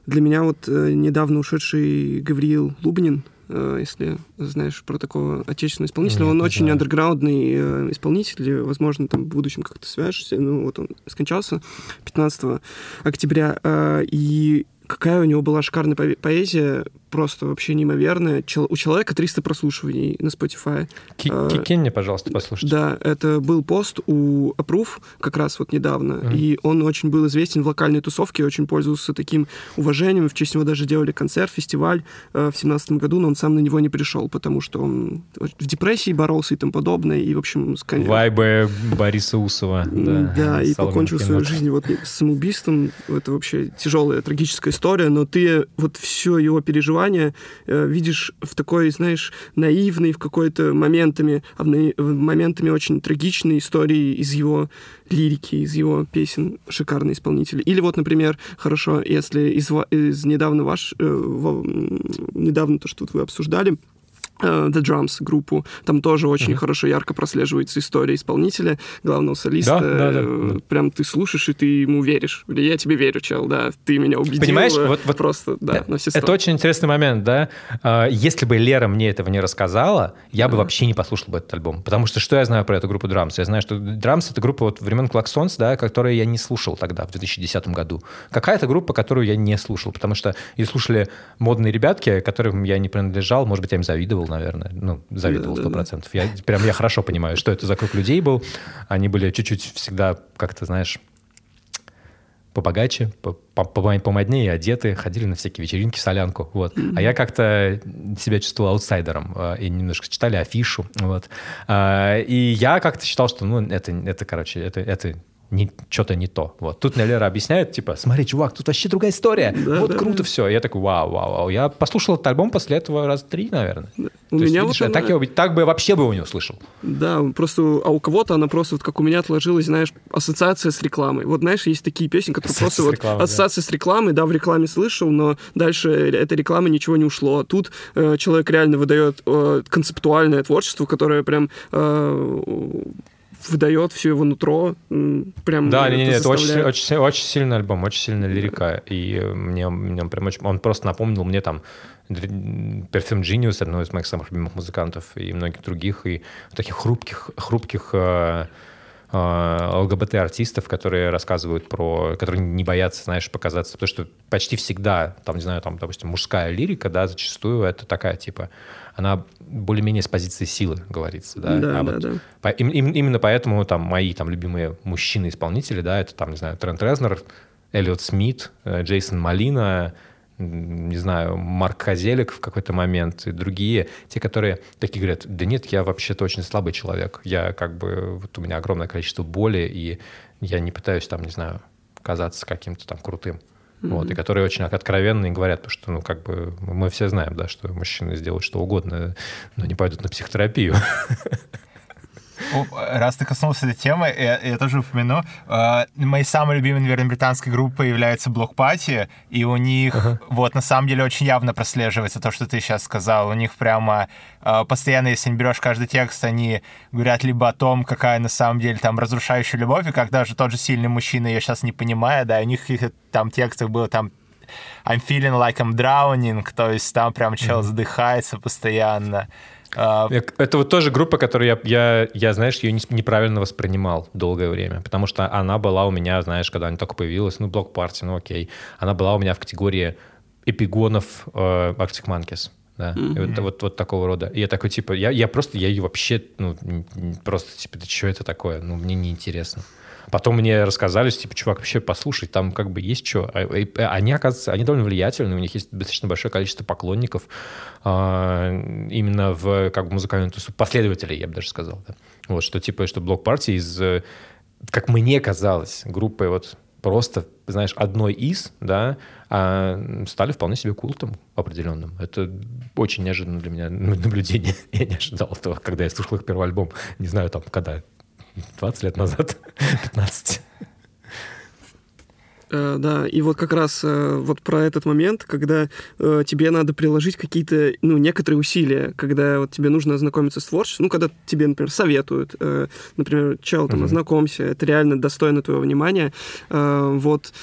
для меня вот э, недавно ушедший Гавриил Лубнин, э, если знаешь про такого отечественного исполнителя, Нет, он очень знаю. андерграундный э, исполнитель, возможно, там в будущем как-то свяжешься. Ну, вот он скончался 15 октября, э, и какая у него была шикарная поэзия, просто вообще неимоверная. У человека 300 прослушиваний на Spotify. А, кинь мне, пожалуйста, послушать. Да, это был пост у Approve как раз вот недавно, mm-hmm. и он очень был известен в локальной тусовке, очень пользовался таким уважением, в честь него даже делали концерт, фестиваль э, в семнадцатом году, но он сам на него не пришел, потому что он в депрессии боролся и тому подобное, и, в общем... Скон... Вайбы Бориса Усова. Да, да и покончил свою жизнь вот самоубийством. Это вообще тяжелая, трагическая история, но ты вот все его переживание внимание э, видишь в такой, знаешь, наивной, в какой-то моментами, а моментами очень трагичной истории из его лирики, из его песен, шикарный исполнитель. Или вот, например, хорошо, если из, из недавно ваш, э, недавно то, что вы обсуждали, The Drums группу. Там тоже очень uh-huh. хорошо, ярко прослеживается история исполнителя, главного солиста. Да, да, да, да. Прям ты слушаешь, и ты ему веришь. Я тебе верю, чел, да. Ты меня убедил. Понимаешь, вот, вот просто, да, на все Это очень интересный момент, да. А, если бы Лера мне этого не рассказала, я бы uh-huh. вообще не послушал бы этот альбом. Потому что что я знаю про эту группу Drums? Я знаю, что Drums — это группа вот времен Klaxons, да, которую я не слушал тогда, в 2010 году. Какая-то группа, которую я не слушал, потому что ее слушали модные ребятки, которым я не принадлежал, может быть, я им завидовал, наверное. Ну, завидовал сто процентов. Я прям я хорошо понимаю, что это за круг людей был. Они были чуть-чуть всегда как-то, знаешь, побогаче, помоднее одеты, ходили на всякие вечеринки солянку, вот. Mm-hmm. А я как-то себя чувствовал аутсайдером, э, и немножко читали афишу, вот. А, и я как-то считал, что, ну, это, это короче, это, это не, что-то не то. Вот. Тут мне Лера объясняет, типа, смотри, чувак, тут вообще другая история. Да, вот да, круто да. все. Я такой, вау, вау, вау. Я послушал этот альбом после этого раз три, наверное. У То меня есть, видишь, вот она... так, я, так бы я вообще бы его не услышал. Да, просто, а у кого-то она просто, вот как у меня отложилась, знаешь, ассоциация с рекламой. Вот, знаешь, есть такие песни, которые ассоциация просто рекламой, вот ассоциация да. с рекламой, да, в рекламе слышал, но дальше этой рекламы ничего не ушло. А тут э, человек реально выдает э, концептуальное творчество, которое прям э, выдает все его нутро. Прям да, не, не, это, очень, очень, очень сильный альбом, очень сильная лирика. И мне, мне прям очень, он просто напомнил мне там Perfume Genius, одного из моих самых любимых музыкантов, и многих других, и таких хрупких, хрупких э, ЛГБТ-артистов, которые рассказывают про... которые не боятся, знаешь, показаться. Потому что почти всегда, там, не знаю, там, допустим, мужская лирика, да, зачастую это такая, типа, она более-менее с позиции силы говорится, да. Да, а да, вот да. По, им, им, именно поэтому там мои там любимые мужчины-исполнители, да, это там, не знаю, Трент Резнер, Эллиот Смит, э, Джейсон Малина, не знаю, Марк Хазелик в какой-то момент и другие, те, которые такие говорят, да нет, я вообще-то очень слабый человек, я как бы, вот у меня огромное количество боли, и я не пытаюсь там, не знаю, казаться каким-то там крутым. Mm-hmm. Вот, и которые очень откровенные говорят, потому что, ну, как бы, мы все знаем, да, что мужчины сделают что угодно, но не пойдут на психотерапию. Раз ты коснулся этой темы, я, я тоже упомяну. Э, моей самой любимой, наверное, британской группой является Block Party, и у них uh-huh. вот на самом деле очень явно прослеживается то, что ты сейчас сказал. У них прямо э, постоянно, если не берешь каждый текст, они говорят либо о том, какая на самом деле там разрушающая любовь, и как даже тот же сильный мужчина, я сейчас не понимаю, да, у них там текстах было там I'm feeling like I'm drowning, то есть там прям чел mm-hmm. задыхается постоянно. А, это вот тоже группа, которую я, я, я знаешь, ее неправильно воспринимал долгое время, потому что она была у меня, знаешь, когда она только появилась, ну, блок партии, ну, окей, она была у меня в категории эпигонов э, Arctic Monkeys. Да, mm-hmm. это вот, вот такого рода. И я такой, типа, я, я просто, я ее вообще, ну, просто, типа, да что это такое? Ну, мне неинтересно. Потом мне рассказали, типа, чувак, вообще послушай, там как бы есть что. А, они, оказывается, они довольно влиятельны, у них есть достаточно большое количество поклонников а, именно в как бы музыкальную тусу, последователей, я бы даже сказал. Да. Вот, что типа, что блок партии из, как мне казалось, группы вот просто, знаешь, одной из, да, а стали вполне себе культом определенным. Это очень неожиданно для меня наблюдение. Я не ожидал этого, когда я слушал их первый альбом. Не знаю, там, когда, 20 лет назад, 15. Э, да, и вот как раз э, вот про этот момент, когда э, тебе надо приложить какие-то, ну, некоторые усилия, когда вот тебе нужно ознакомиться с творчеством, ну, когда тебе, например, советуют, например, чел, там, mm-hmm. ознакомься, это реально достойно твоего внимания, вот,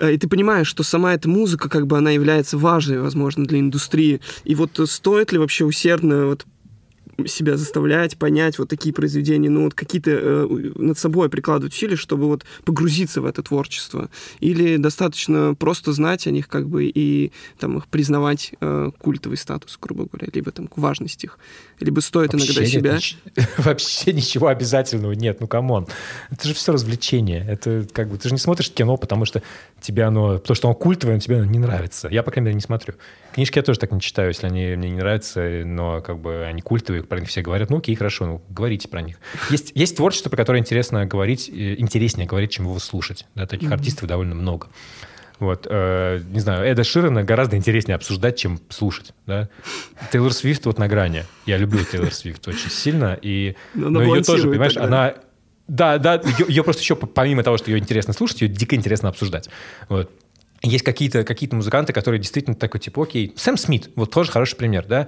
и ты понимаешь, что сама эта музыка, как бы, она является важной, возможно, для индустрии, и вот стоит ли вообще усердно вот себя заставлять понять вот такие произведения, ну вот какие-то э, над собой прикладывать усилия, чтобы вот погрузиться в это творчество? Или достаточно просто знать о них как бы и там их признавать э, культовый статус, грубо говоря, либо там важность их? Либо стоит вообще иногда себя... Нет, вообще ничего обязательного нет, ну come on. Это же все развлечение. Это как бы... Ты же не смотришь кино, потому что тебе оно... Потому что оно культовое, но тебе оно не нравится. Я, по крайней мере, не смотрю. Книжки я тоже так не читаю, если они мне не нравятся, но как бы они культовые, про них все говорят, ну окей, хорошо, ну говорите про них. Есть, есть творчество, про которое интересно говорить, э, интереснее говорить, чем его слушать. Да, таких mm-hmm. артистов довольно много. Вот, э, не знаю, Эда Ширана гораздо интереснее обсуждать, чем слушать, да. Тейлор Свифт вот на грани. Я люблю Тейлор Свифт очень сильно, и, но, но ее тоже, понимаешь, тогда. она... Да, да, ее, ее просто еще, помимо того, что ее интересно слушать, ее дико интересно обсуждать. Вот есть какие-то какие музыканты, которые действительно такой, типа, окей, Сэм Смит, вот тоже хороший пример, да,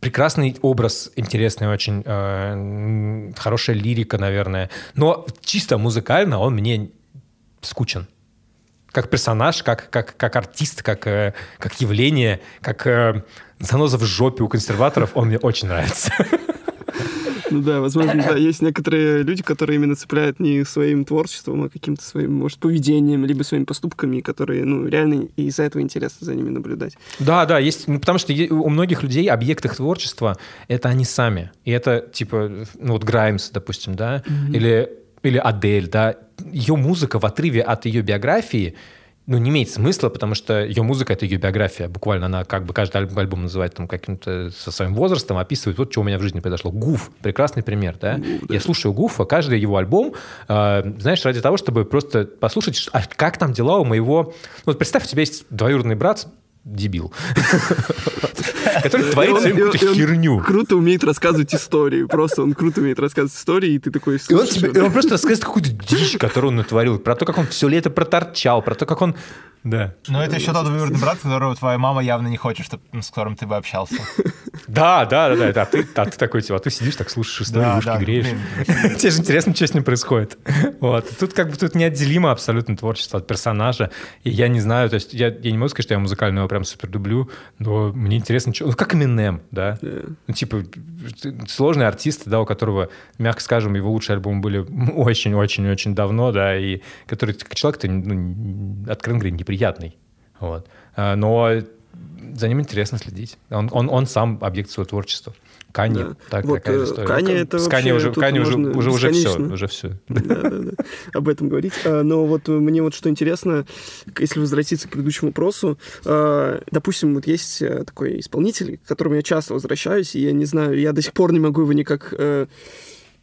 прекрасный образ, интересный очень, э, хорошая лирика, наверное, но чисто музыкально он мне скучен. Как персонаж, как, как, как артист, как, э, как явление, как э, заноза в жопе у консерваторов, он мне очень нравится. Ну да, возможно, да, есть некоторые люди, которые именно цепляют не своим творчеством, а каким-то своим, может, поведением, либо своими поступками, которые, ну, реально из-за этого интересно за ними наблюдать. Да, да, есть, ну, потому что у многих людей объект их творчества — это они сами. И это, типа, ну, вот Граймс, допустим, да, mm-hmm. или, или Адель, да, ее музыка в отрыве от ее биографии — ну, не имеет смысла, потому что ее музыка — это ее биография. Буквально она как бы каждый альбом называет там каким-то со своим возрастом, описывает вот, что у меня в жизни произошло. Гуф — прекрасный пример, да? да. Я слушаю Гуфа, каждый его альбом, э, знаешь, ради того, чтобы просто послушать, а как там дела у моего... Ну, вот представь, у тебя есть двоюродный брат, дебил, который творит свою какую-то херню. Круто умеет рассказывать истории. Просто он круто умеет рассказывать истории, и ты такой... И он, тебе, он просто рассказывает какую-то дичь, которую он натворил, про то, как он все лето проторчал, про то, как он да. Но это еще тот двоюродный брат, которого твоя мама явно не хочет, чтобы, с которым ты бы общался. Да, да, да, да. А ты, а ты такой, типа, а ты сидишь, так слушаешь историю, да, ушки да, греешь. Тебе же интересно, что с ним происходит. Вот. Тут как бы тут неотделимо абсолютно творчество от персонажа. И я не знаю, то есть я, я не могу сказать, что я музыкально его прям супер люблю, но мне интересно, что... Как Eminem, да? Yeah. Ну, типа, сложный артист, да, у которого, мягко скажем, его лучшие альбомы были очень-очень-очень давно, да, и который человек-то, ну, откровенно говоря, неприятный приятный. Вот. А, но за ним интересно следить. Он, он, он сам объект своего творчества. Кани, да. так, вот, такая э, история. Кани это С Кани уже, Кани уже, уже, уже все, уже все. Да, да, да, об этом говорить. А, но вот мне вот что интересно, если возвратиться к предыдущему вопросу, а, допустим, вот есть э, такой исполнитель, к которому я часто возвращаюсь, и я не знаю, я до сих пор не могу его никак э,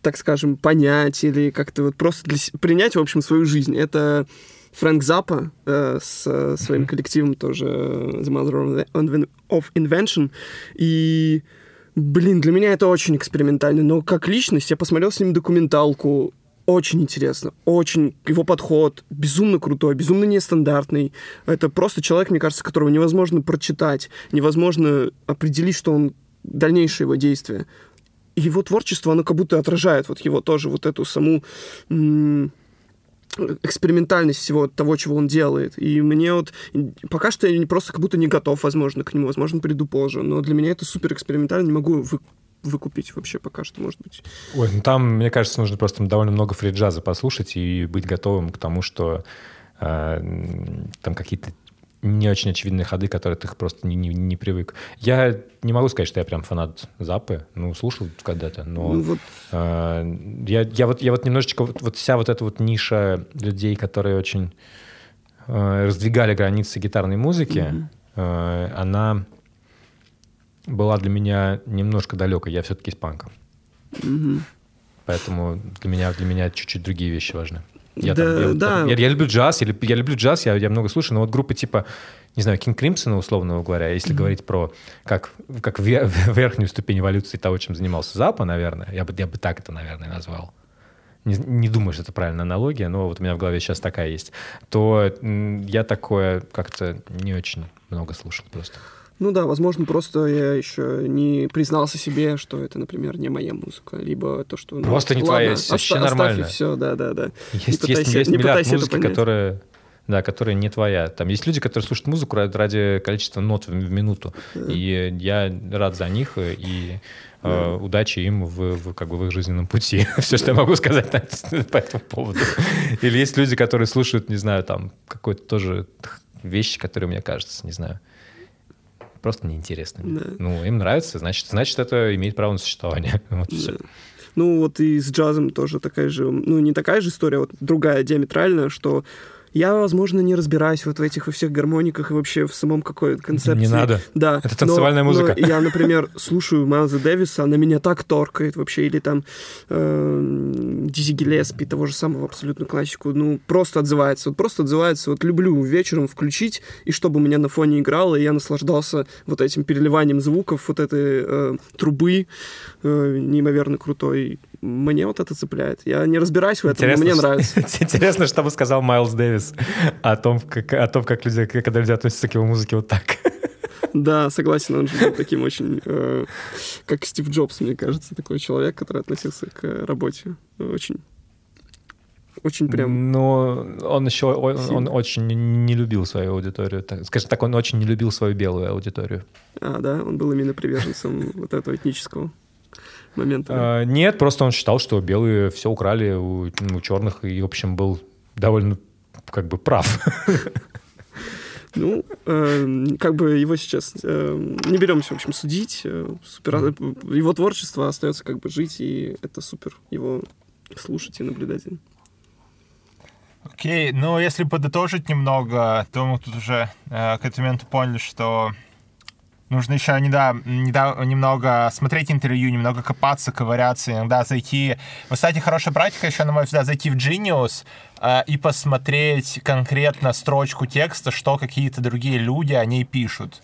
так скажем, понять или как-то вот просто для, принять, в общем, свою жизнь. Это Фрэнк Запа э, с э, своим коллективом тоже The Mother of Invention. И Блин, для меня это очень экспериментально, но как личность я посмотрел с ним документалку, очень интересно, очень его подход безумно крутой, безумно нестандартный. Это просто человек, мне кажется, которого невозможно прочитать, невозможно определить, что он дальнейшее его действие. Его творчество, оно как будто отражает вот его тоже вот эту саму экспериментальность всего того, чего он делает. И мне вот пока что я просто как будто не готов, возможно, к нему, возможно, приду позже. Но для меня это супер экспериментально, не могу вы, выкупить вообще пока что, может быть. Ой, ну там, мне кажется, нужно просто довольно много фри-джаза послушать и быть готовым к тому, что э, там какие-то не очень очевидные ходы, которые ты просто не, не, не привык. Я не могу сказать, что я прям фанат Запы, ну, слушал когда-то, но ну, вот. э, я, я, вот, я вот немножечко, вот, вот вся вот эта вот ниша людей, которые очень э, раздвигали границы гитарной музыки, mm-hmm. э, она была для меня немножко далекой. Я все-таки из панка. Mm-hmm. Поэтому для меня, для меня чуть-чуть другие вещи важны. Я, да, там, я, да. Я, я люблю джаз, я, я люблю джаз, я, я много слушаю, но вот группы типа, не знаю, King Crimson, условно говоря, если mm-hmm. говорить про как, как верхнюю ступень эволюции того, чем занимался Запа, наверное, я бы, я бы так это, наверное, назвал. Не, не думаю, что это правильная аналогия, но вот у меня в голове сейчас такая есть. То я такое как-то не очень много слушал просто. Ну да, возможно, просто я еще не признался себе, что это, например, не моя музыка, либо то, что... Ну, просто не ладно, твоя, оста- вообще нормально. все, да-да-да. Есть, пытайся, есть, есть миллиард музыки, которая да, которая не твоя. Там есть люди, которые слушают музыку ради, ради количества нот в, в минуту. Да. И я рад за них, и э, удачи им в, в, как бы в их жизненном пути. Все, что я могу сказать по этому поводу. Или есть люди, которые слушают, не знаю, там, какой-то тоже вещи, которые мне кажется, не знаю, просто неинтересными. Да. Ну, им нравится, значит, значит, это имеет право на существование. Вот да. все. Ну, вот и с джазом тоже такая же, ну, не такая же история, вот другая диаметральная, что я, возможно, не разбираюсь вот в этих во всех гармониках и вообще в самом какой концепции. Не надо. Да. Это танцевальная но, музыка. Но я, например, слушаю Майлза Дэвиса, она меня так торкает вообще, или там э, Дизи Гиллеспи, того же самого абсолютно классику, ну, просто отзывается. Вот просто отзывается. Вот люблю вечером включить, и чтобы у меня на фоне играло, и я наслаждался вот этим переливанием звуков, вот этой э, трубы э, неимоверно крутой мне вот это цепляет. Я не разбираюсь в этом, интересно, но мне нравится. Интересно, что бы сказал Майлз Дэвис о том, как, о том, как люди, когда люди относятся к его музыке вот так. Да, согласен, он же был таким очень, э, как Стив Джобс, мне кажется, такой человек, который относился к работе очень очень прям... Но он еще он, он очень не любил свою аудиторию. Скажем так, он очень не любил свою белую аудиторию. А, да? Он был именно приверженцем вот этого этнического момента? А, нет, просто он считал, что белые все украли у, у черных, и, в общем, был довольно как бы прав. Ну, э, как бы его сейчас э, не беремся, в общем, судить. Э, супер, его творчество остается как бы жить, и это супер его слушать и наблюдать. Окей, okay, ну если подытожить немного, то мы тут уже э, к этому моменту поняли, что Нужно еще не да, не да, немного смотреть интервью, немного копаться, ковыряться, иногда зайти... Вот, кстати, хорошая практика еще, на мой взгляд, зайти в Genius э, и посмотреть конкретно строчку текста, что какие-то другие люди о ней пишут.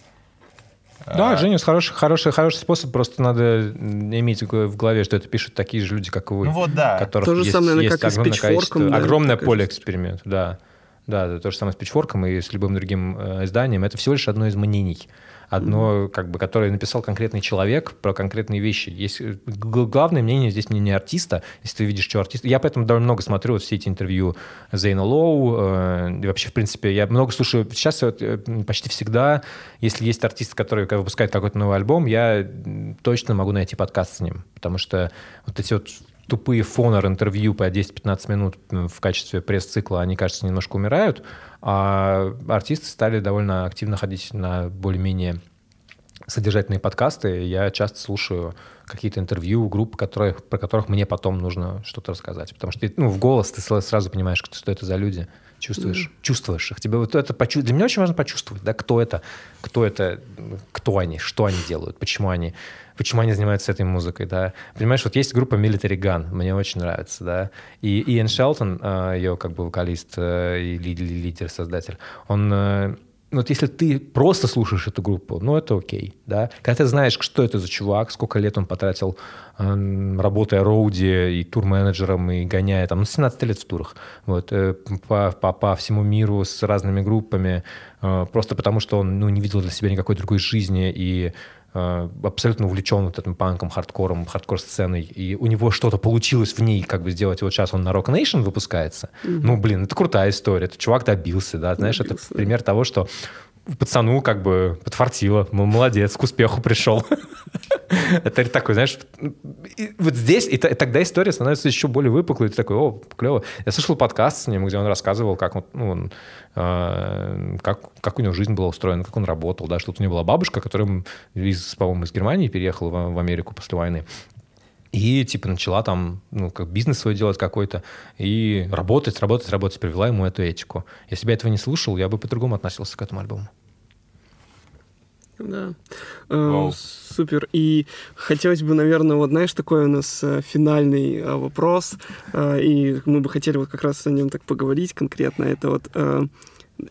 Да, Genius хороший, хороший, хороший способ, просто надо иметь в голове, что это пишут такие же люди, как и вы. Ну вот, да. Которых то же есть, самое, есть как огромное, количество, да, огромное поле экспериментов, да. Да, то же самое с пичфорком и с любым другим э, изданием. Это всего лишь одно из мнений одно, mm-hmm. как бы, которое написал конкретный человек про конкретные вещи. Есть э, главное мнение здесь не, не артиста, если ты видишь, что артист. Я поэтому довольно много смотрю вот все эти интервью Зейна Лоу, э, и вообще, в принципе, я много слушаю. Сейчас вот, э, почти всегда, если есть артист, который выпускает какой-то новый альбом, я точно могу найти подкаст с ним, потому что вот эти вот тупые фонер интервью по 10-15 минут в качестве пресс-цикла, они, кажется, немножко умирают, а артисты стали довольно активно ходить на более-менее содержательные подкасты. Я часто слушаю какие-то интервью групп, которых, про которых мне потом нужно что-то рассказать. Потому что ну, в голос ты сразу понимаешь, что это за люди. Чувствуешь, mm-hmm. чувствуешь их. Тебе вот это почу... Для меня очень важно почувствовать, да, кто это, кто это, кто они, что они делают, почему они почему они занимаются этой музыкой, да. Понимаешь, вот есть группа Military Gun, мне очень нравится, да. И Иэн Шелтон, э, ее как бы вокалист э, и лидер, создатель, он э, вот если ты просто слушаешь эту группу, ну, это окей, да. Когда ты знаешь, что это за чувак, сколько лет он потратил, э, работая роуди и тур-менеджером, и гоняя там, ну, 17 лет в турах, вот, по, по, по всему миру с разными группами, просто потому что он, ну, не видел для себя никакой другой жизни, и абсолютно увлечен вот этим панком, хардкором, хардкор-сценой, и у него что-то получилось в ней как бы сделать. Вот сейчас он на Rock Nation выпускается. Mm-hmm. Ну, блин, это крутая история. Это чувак добился, да, знаешь, добился. это пример того, что пацану как бы подфартило, молодец, к успеху пришел. Это такой, знаешь, вот здесь, и тогда история становится еще более выпуклой, ты такой, о, клево. Я слышал подкаст с ним, где он рассказывал, как, ну, он, э, как, как у него жизнь была устроена, как он работал, да, что вот у него была бабушка, которая, из, по-моему, из Германии переехала в, в Америку после войны. И, типа, начала там, ну, как бизнес свой делать какой-то, и работать, работать, работать, привела ему эту этику. Если бы я этого не слушал, я бы по-другому относился к этому альбому. Да. Э, супер. И хотелось бы, наверное, вот знаешь, такой у нас э, финальный э, вопрос, и мы бы хотели вот как раз о нем так поговорить конкретно. Это вот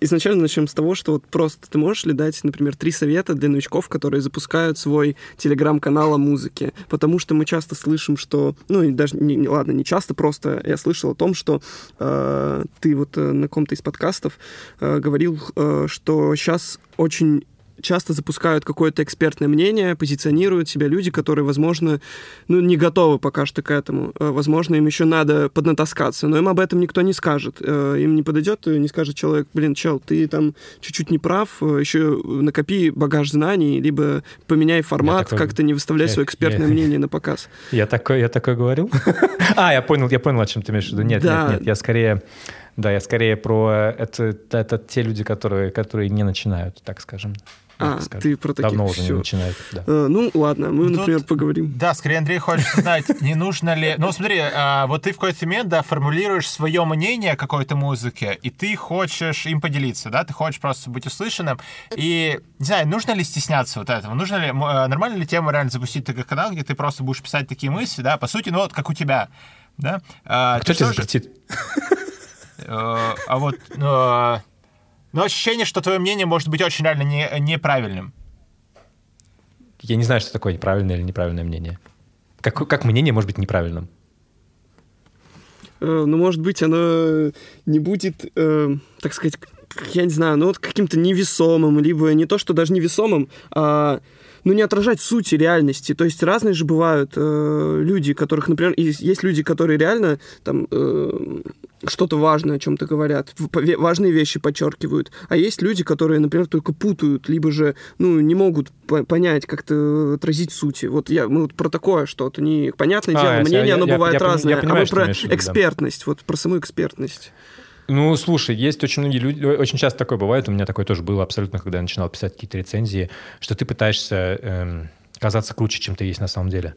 Изначально начнем с того, что вот просто ты можешь ли дать, например, три совета для новичков, которые запускают свой телеграм-канал о музыке? Потому что мы часто слышим, что, ну и даже, не, не, ладно, не часто, просто я слышал о том, что э, ты вот э, на ком-то из подкастов э, говорил, э, что сейчас очень часто запускают какое-то экспертное мнение, позиционируют себя люди, которые, возможно, ну, не готовы пока что к этому. Э, возможно, им еще надо поднатаскаться, но им об этом никто не скажет. Э, им не подойдет не скажет человек, блин, чел, ты там чуть-чуть не прав, э, еще накопи багаж знаний, либо поменяй формат, такой... как-то не выставляй я, свое экспертное я, мнение на показ. Я такой, я такой говорил? а, я понял, я понял, о чем ты имеешь в виду. Нет, нет, нет, я скорее... Да, я скорее про это, это те люди, которые, которые не начинают, так скажем. А, ты про таких Давно уже все. не начинает, да. А, ну, ладно, мы, Тут, например, поговорим. Да, скорее Андрей хочет знать, не нужно ли... Ну, смотри, а, вот ты в какой-то момент, да, формулируешь свое мнение о какой-то музыке, и ты хочешь им поделиться, да, ты хочешь просто быть услышанным, и, не знаю, нужно ли стесняться вот этого? Нужно ли, а, нормально ли тему реально запустить такой канал, где ты просто будешь писать такие мысли, да, по сути, ну, вот как у тебя, да? А, Кто тебя запретит? Э, а вот но ощущение, что твое мнение может быть очень реально не, неправильным. Я не знаю, что такое неправильное или неправильное мнение. Как, как мнение может быть неправильным? Э, ну, может быть, оно не будет, э, так сказать, я не знаю, ну вот каким-то невесомым, либо не то, что даже невесомым, а ну, не отражать сути реальности. То есть разные же бывают э, люди, которых, например, есть люди, которые реально там э, что-то важное о чем-то говорят, важные вещи подчеркивают. А есть люди, которые, например, только путают, либо же, ну, не могут по понять, как-то отразить сути. Вот я, мы вот про такое что-то, не понятное а, дело, мнение, я, оно я, бывает я, разное, я, я понимаю, а мы про экспертность, да. вот про саму экспертность. Ну, слушай, есть очень многие люди, очень часто такое бывает, у меня такое тоже было абсолютно, когда я начинал писать какие-то рецензии, что ты пытаешься эм, казаться круче, чем ты есть на самом деле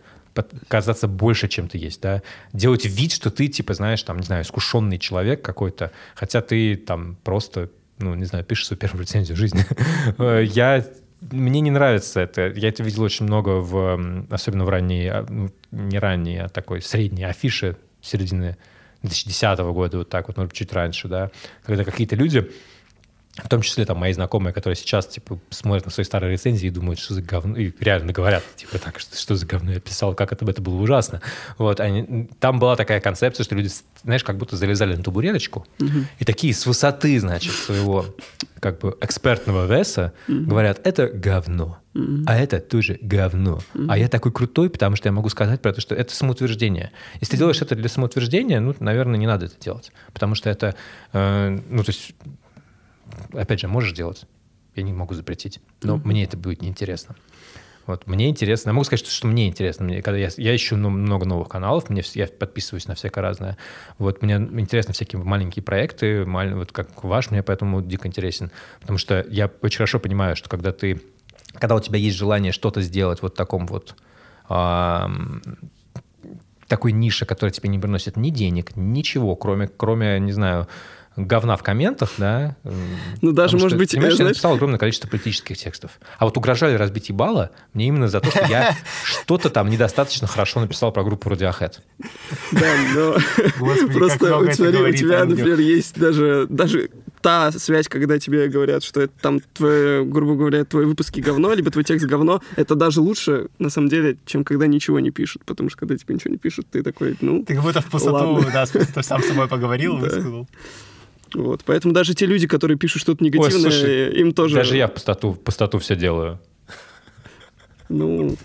казаться больше, чем ты есть, да, делать вид, что ты, типа, знаешь, там, не знаю, искушенный человек какой-то, хотя ты там просто, ну, не знаю, пишешь свою первую рецензию жизни. Я мне не нравится это. Я это видел очень много в, особенно в ранней, а, ну, не ранней, а такой средней афише середины 2010 года, вот так вот, может, чуть раньше, да, когда какие-то люди, том числе там мои знакомые, которые сейчас типа смотрят на свои старые рецензии и думают, что за говно, и реально говорят, типа так, что, что за говно я писал, как это, это было ужасно. Вот, они, там была такая концепция, что люди, знаешь, как будто залезали на табуреточку, угу. и такие с высоты, значит, своего как бы экспертного веса угу. говорят, это говно. Mm-hmm. А это тоже говно. Mm-hmm. А я такой крутой, потому что я могу сказать про то, что это самоутверждение. Если ты делаешь это для самоутверждения, ну, наверное, не надо это делать. Потому что это, э, ну, то есть, опять же, можешь делать. Я не могу запретить. Но mm-hmm. мне это будет неинтересно. Вот, мне интересно. Я могу сказать, что, что мне интересно. Мне, когда я, я ищу много новых каналов, мне, я подписываюсь на всякое разное. Вот, мне интересны всякие маленькие проекты, маль, вот как ваш, мне поэтому дико интересен. Потому что я очень хорошо понимаю, что когда ты когда у тебя есть желание что-то сделать вот в таком вот э, такой нише, которая тебе не приносит ни денег, ничего, кроме, кроме, не знаю, говна в комментах, да. Ну, даже, может что, быть... Понимаешь, знаешь... я написал огромное количество политических текстов. А вот угрожали разбить ебало мне именно за то, что я что-то там недостаточно хорошо написал про группу Radiohead. Да, но просто у тебя, например, есть даже, даже та связь, когда тебе говорят, что это там, твое, грубо говоря, твои выпуски говно, либо твой текст говно, это даже лучше, на самом деле, чем когда ничего не пишут. Потому что когда тебе ничего не пишут, ты такой, ну... Ты как будто в пустоту, ладно. да, сам с собой поговорил, высказал. Вот, поэтому даже те люди, которые пишут что-то негативное, Ой, слушай, им тоже... Даже я в пустоту, в пустоту все делаю. Ну,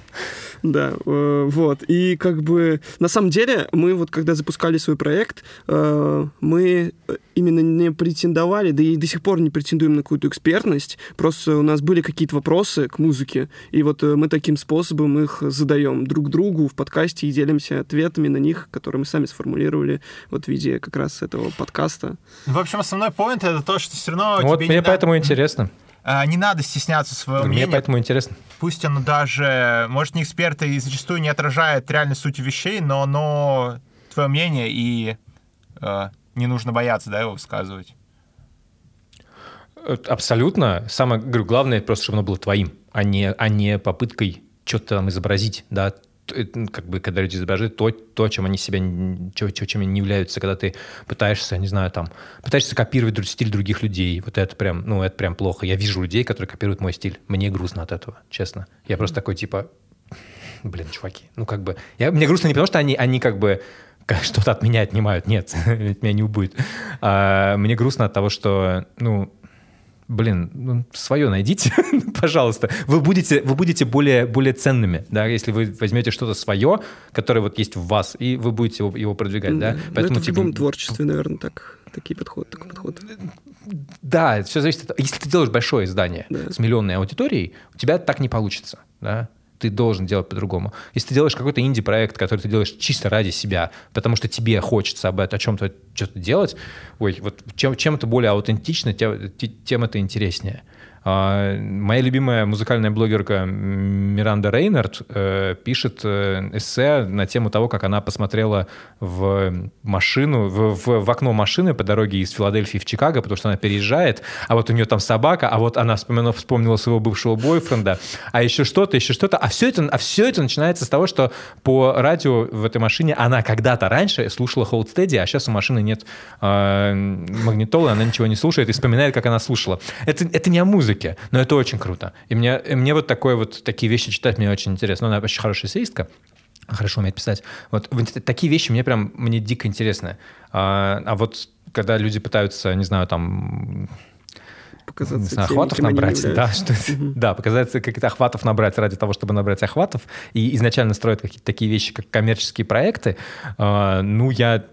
да, э, вот. И как бы на самом деле мы вот когда запускали свой проект, э, мы именно не претендовали, да и до сих пор не претендуем на какую-то экспертность. Просто у нас были какие-то вопросы к музыке, и вот э, мы таким способом их задаем друг другу в подкасте и делимся ответами на них, которые мы сами сформулировали вот в виде как раз этого подкаста. В общем, основной поинт это то, что все равно вот тебе мне поэтому надо... интересно. А, не надо стесняться своего Мне мнения. поэтому интересно. Пусть оно даже, может, не эксперты и зачастую не отражает реальной сути вещей, но оно твое мнение, и э, не нужно бояться, да, его высказывать. Э, абсолютно. Самое, говорю, главное просто, чтобы оно было твоим, а не, а не попыткой что-то там изобразить, да, как бы, когда люди изображают то, то чем они себя, чем, чем они не являются, когда ты пытаешься, не знаю, там, пытаешься копировать стиль других людей, вот это прям, ну, это прям плохо. Я вижу людей, которые копируют мой стиль. Мне грустно от этого, честно. Я просто такой, типа, блин, чуваки, ну, как бы, я, мне грустно не потому, что они, они как бы что-то от меня отнимают, нет, меня не убудет. А, мне грустно от того, что, ну, блин, ну, свое найдите, пожалуйста. Вы будете, вы будете более, более ценными, да, если вы возьмете что-то свое, которое вот есть в вас, и вы будете его, его продвигать, mm, да. Поэтому, это типа, в любом творчестве, наверное, так, такие подходы, такой подход. Да, все зависит от... Если ты делаешь большое издание да. с миллионной аудиторией, у тебя так не получится, да ты должен делать по-другому. Если ты делаешь какой-то инди-проект, который ты делаешь чисто ради себя, потому что тебе хочется об этом, о чем-то что-то делать, ой, вот чем, чем это более аутентично, тем, тем это интереснее. А, моя любимая музыкальная блогерка Миранда Рейнард э, пишет э, эссе на тему того, как она посмотрела в машину, в, в, в окно машины по дороге из Филадельфии в Чикаго, потому что она переезжает, а вот у нее там собака, а вот она вспомнила, вспомнила своего бывшего бойфренда, а еще что-то, еще что-то, а все это, а все это начинается с того, что по радио в этой машине она когда-то раньше слушала Steady, а сейчас у машины нет э, магнитолы, она ничего не слушает и вспоминает, как она слушала. Это, это не о музыке, языке. Но это очень круто. И мне, и мне вот, такое вот такие вещи читать мне очень интересно. Она очень хорошая эссеистка, хорошо умеет писать. Вот такие вещи мне прям, мне дико интересны. А, а вот когда люди пытаются, не знаю, там показаться не знаю, охватов набрать, да, что, угу. да, показаться каких-то охватов набрать ради того, чтобы набрать охватов, и изначально строят какие-то такие вещи, как коммерческие проекты, э, ну, я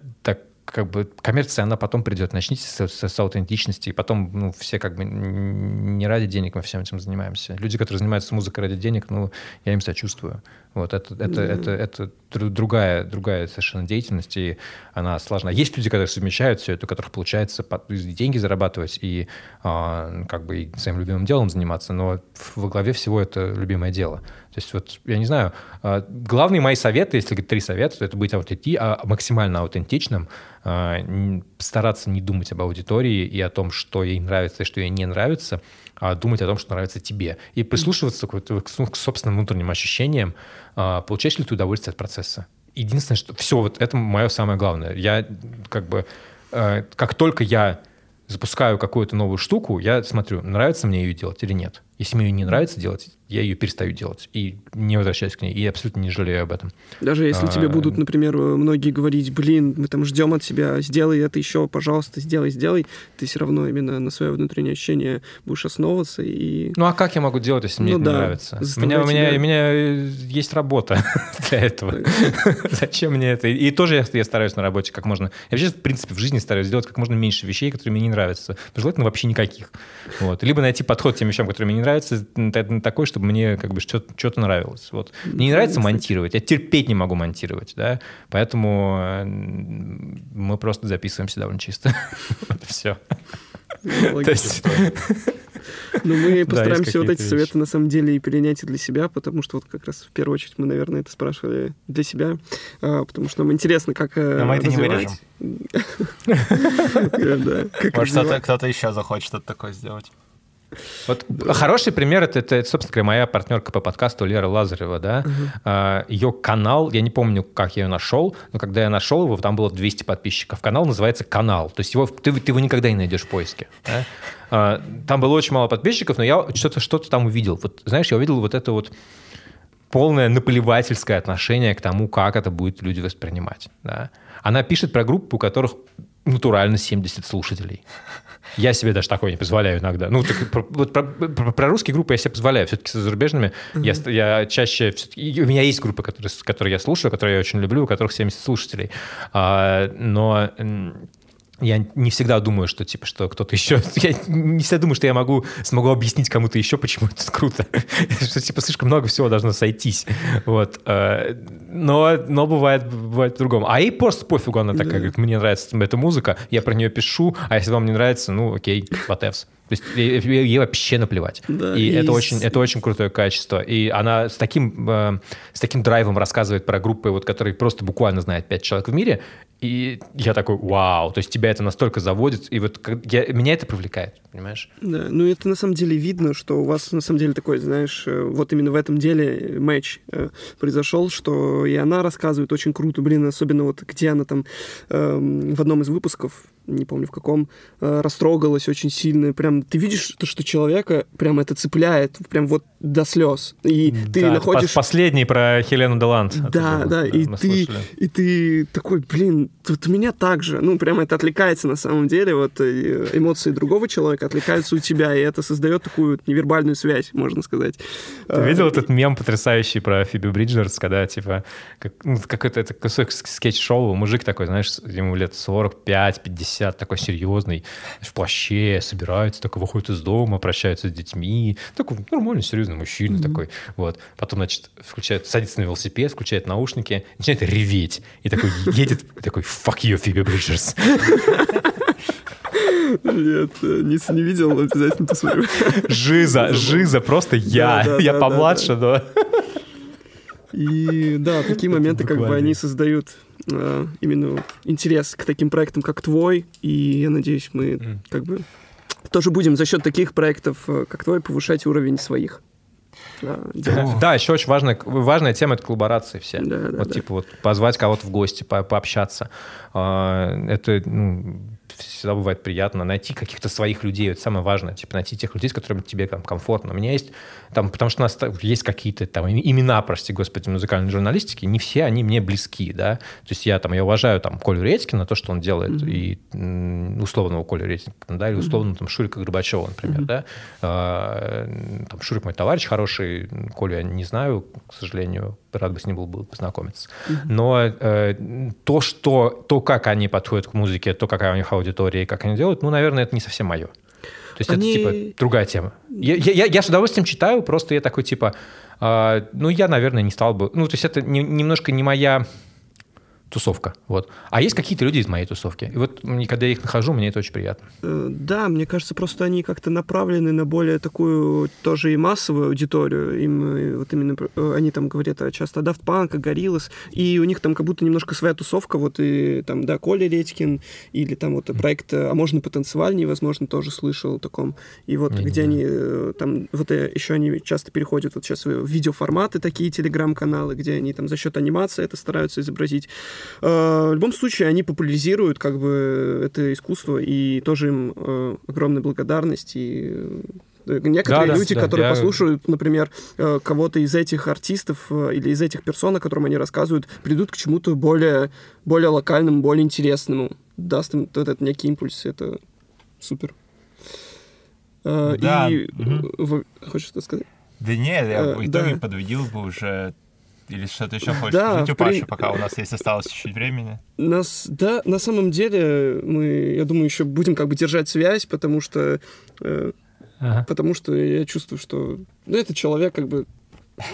как бы коммерция, она потом придет. Начните с, с, с аутентичности, и потом, ну, все как бы не ради денег мы всем этим занимаемся. Люди, которые занимаются музыкой ради денег, ну, я им сочувствую. Вот это, это, mm-hmm. это, это, это другая, другая совершенно деятельность, и она сложна. Есть люди, которые совмещают все это, у которых получается деньги зарабатывать и э, как бы и своим любимым делом заниматься, но во главе всего это любимое дело. То есть вот, я не знаю, э, главный мои советы, если три совета, то это быть аутенти, а, максимально аутентичным, э, стараться не думать об аудитории и о том, что ей нравится и что ей не нравится, а думать о том, что нравится тебе. И прислушиваться к, к собственным внутренним ощущениям, а, получаешь ли ты удовольствие от процесса. Единственное, что все, вот это мое самое главное. Я как бы, как только я запускаю какую-то новую штуку, я смотрю, нравится мне ее делать или нет. Если мне ее не нравится делать, я ее перестаю делать и не возвращаюсь к ней. И абсолютно не жалею об этом. Даже если а, тебе будут, например, многие говорить, блин, мы там ждем от себя, сделай это еще, пожалуйста, сделай, сделай, ты все равно именно на свое внутреннее ощущение будешь основываться. И... Ну а как я могу делать, если мне ну, это да, не нравится? У меня, у, меня, у меня есть работа для этого. Зачем мне это? И тоже я, стараюсь на работе как можно... Я вообще, в принципе, в жизни стараюсь сделать как можно меньше вещей, которые мне не нравятся. Желательно вообще никаких. Вот. Либо найти подход к тем вещам, которые мне не нравятся, такой, чтобы мне как бы что-то нравилось. Вот. Мне не нравится монтировать, я терпеть не могу монтировать, да, поэтому э, мы просто записываемся довольно чисто. Все. Ну, мы постараемся вот эти советы на самом деле и перенять и для себя, потому что вот как раз в первую очередь мы, наверное, это спрашивали для себя, а, потому что нам интересно, как э, Но мы это не вырежем. Может, кто-то еще захочет что-то такое сделать. Вот хороший пример это, это, собственно говоря, моя партнерка по подкасту Лера Лазарева, да. Uh-huh. Ее канал, я не помню, как я ее нашел, но когда я нашел его, там было 200 подписчиков. Канал называется «Канал». То есть его, ты, ты его никогда не найдешь в поиске. Да? А, там было очень мало подписчиков, но я что-то что там увидел. Вот, знаешь, я увидел вот это вот полное наплевательское отношение к тому, как это будет люди воспринимать. Да? Она пишет про группу, у которых натурально 70 слушателей. Я себе даже такое не позволяю иногда. Ну, так, про, вот про, про, про русские группы я себе позволяю. Все-таки с зарубежными mm-hmm. я, я чаще... У меня есть группы, которые, которые я слушаю, которые я очень люблю, у которых 70 слушателей. А, но я не всегда думаю, что типа что кто-то еще. Я не всегда думаю, что я могу смогу объяснить кому-то еще, почему это круто. что типа слишком много всего должно сойтись. Вот. Э, но, но бывает, бывает по-другому. А ей просто пофигу, она такая, говорит, мне нравится эта музыка, я про нее пишу, а если вам не нравится, ну окей, whatevs. То есть ей, вообще наплевать. Да, и, и это, очень, это очень крутое качество. И она с таким, э, с таким драйвом рассказывает про группы, вот, которые просто буквально знают пять человек в мире. И я такой, вау, то есть тебя это настолько заводит, и вот я, меня это привлекает, понимаешь? Да, ну это на самом деле видно, что у вас на самом деле такой, знаешь, э, вот именно в этом деле матч э, произошел, что и она рассказывает очень круто, блин, особенно вот где она там э, в одном из выпусков не помню в каком, э, растрогалась очень сильно. Прям ты видишь, то, что человека прям это цепляет, прям вот до слез. И да, ты находишь... Последний про Хелену Делант. Да, да, и ты, и ты такой, блин, тут меня так же. Ну, прям это отвлекается на самом деле. Вот э, эмоции другого человека отвлекаются у тебя, и это создает такую невербальную связь, можно сказать. Ты видел этот мем потрясающий про Фиби Бриджерс, когда, типа, как, ну, какой-то это кусок скетч-шоу, мужик такой, знаешь, ему лет 45-50, 50, такой серьезный, в плаще, собирается, такой выходит из дома, прощается с детьми. Такой нормальный, серьезный мужчина mm-hmm. такой. Вот. Потом, значит, включает, садится на велосипед, включает наушники, начинает реветь. И такой едет, такой, fuck you, Фиби Бриджерс. Нет, не, не видел, обязательно посмотрю. Жиза, Жиза, просто я. Да, да, я да, помладше, но... И да, такие моменты, как бы они создают именно интерес к таким проектам, как твой. И я надеюсь, мы mm. как бы тоже будем за счет таких проектов, э, как твой, повышать уровень своих. Да, да, еще очень важная, важная тема — это коллаборации все. Да, да, вот да. типа вот позвать кого-то в гости, по пообщаться. А, это ну, всегда бывает приятно найти каких-то своих людей. Это самое важное. Типа найти тех людей, с которыми тебе там комфортно. У меня есть там, потому что у нас есть какие-то там имена, прости господи, музыкальной журналистики, не все они мне близки, да. То есть я там, я уважаю там Колю Редькина, то, что он делает, mm-hmm. и условного Колю Редькина, да, или условно там Шурика Горбачева, например, mm-hmm. да. А, там Шурик мой товарищ хороший, Колю я не знаю, к сожалению, рад бы с ним был бы познакомиться. Mm-hmm. Но э, то, что, то, как они подходят к музыке, то, какая у них аудитория и как они делают, ну, наверное, это не совсем мое. То есть Они... это типа другая тема. Я, я, я с удовольствием читаю, просто я такой типа, э, ну я, наверное, не стал бы. Ну, то есть это не, немножко не моя тусовка. Вот. А есть какие-то люди из моей тусовки. И вот когда я их нахожу, мне это очень приятно. Э, да, мне кажется, просто они как-то направлены на более такую тоже и массовую аудиторию. Им э, вот именно э, они там говорят часто о Daft Punk, Gorillaz, и у них там как будто немножко своя тусовка. Вот и там, да, Коля Редькин, или там вот проект «А можно потанцевальней», возможно, тоже слышал о таком. И вот Не где они там, вот еще они часто переходят вот сейчас в видеоформаты такие телеграм-каналы, где они там за счет анимации это стараются изобразить. Э, в любом случае, они популяризируют как бы это искусство, и тоже им э, огромная благодарность. И э, Некоторые да, люди, да, которые я... послушают, например, кого-то из этих артистов или из этих персон, о котором они рассказывают, придут к чему-то более, более локальному, более интересному. Даст им этот некий импульс. Это супер. Да. И... Угу. Хочешь что сказать? Да нет, я в итоге да. подведил бы уже или что-то еще хочешь да, сказать, Паша, при... пока у нас есть осталось чуть-чуть времени? Нас, да, на самом деле мы, я думаю, еще будем как бы держать связь, потому что, э, ага. потому что я чувствую, что ну, этот человек как бы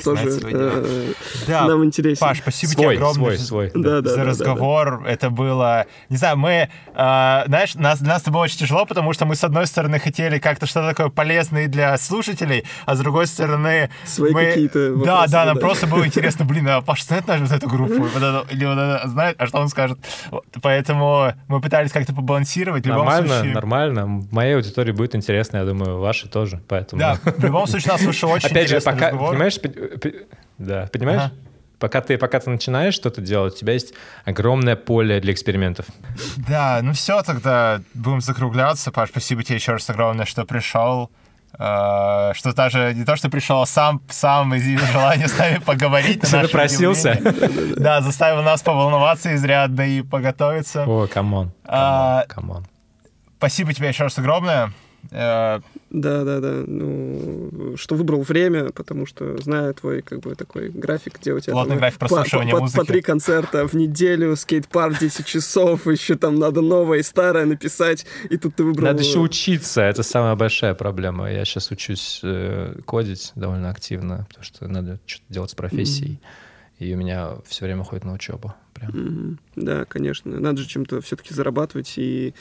тоже э, нам интересен. Паш, спасибо тебе огромное за разговор. Это было, не знаю, мы, э, знаешь, нас, для нас это было очень тяжело, потому что мы, с одной стороны, хотели как-то что-то такое полезное для слушателей, а с другой стороны... Свои какие-то Да, да, нам просто было интересно, блин, а Паша знает нашу вот эту группу? Или вот это знает, а что он скажет? Поэтому мы пытались как-то побалансировать. Нормально, нормально. Моей аудитории будет интересно, я думаю, вашей тоже, поэтому... Да, в любом случае, нас вышел очень Опять же, пока, понимаешь, да, понимаешь? Ага. Пока ты, пока ты начинаешь что-то делать, у тебя есть огромное поле для экспериментов. Да, ну все, тогда будем закругляться. Паш, спасибо тебе еще раз огромное, что пришел. Uh, что даже не то, что пришел, а сам, сам изъявил желание с нами поговорить. Напросился. Да, заставил нас поволноваться изрядно и поготовиться. О, come on. Come on. Спасибо тебе еще раз огромное. Э, да, да, да. Ну, что выбрал время, потому что знаю твой как бы такой график, где у тебя Плотный там, график прослушивания по, музыки. По, по три концерта в неделю, скейт-парк 10 часов, еще там надо новое и старое написать, и тут ты выбрал... Надо еще учиться, это самая большая проблема. Я сейчас учусь э, кодить довольно активно, потому что надо что-то делать с профессией. Mm-hmm и у меня все время ходит на учебу. Прям. Mm-hmm. Да, конечно. Надо же чем-то все-таки зарабатывать и,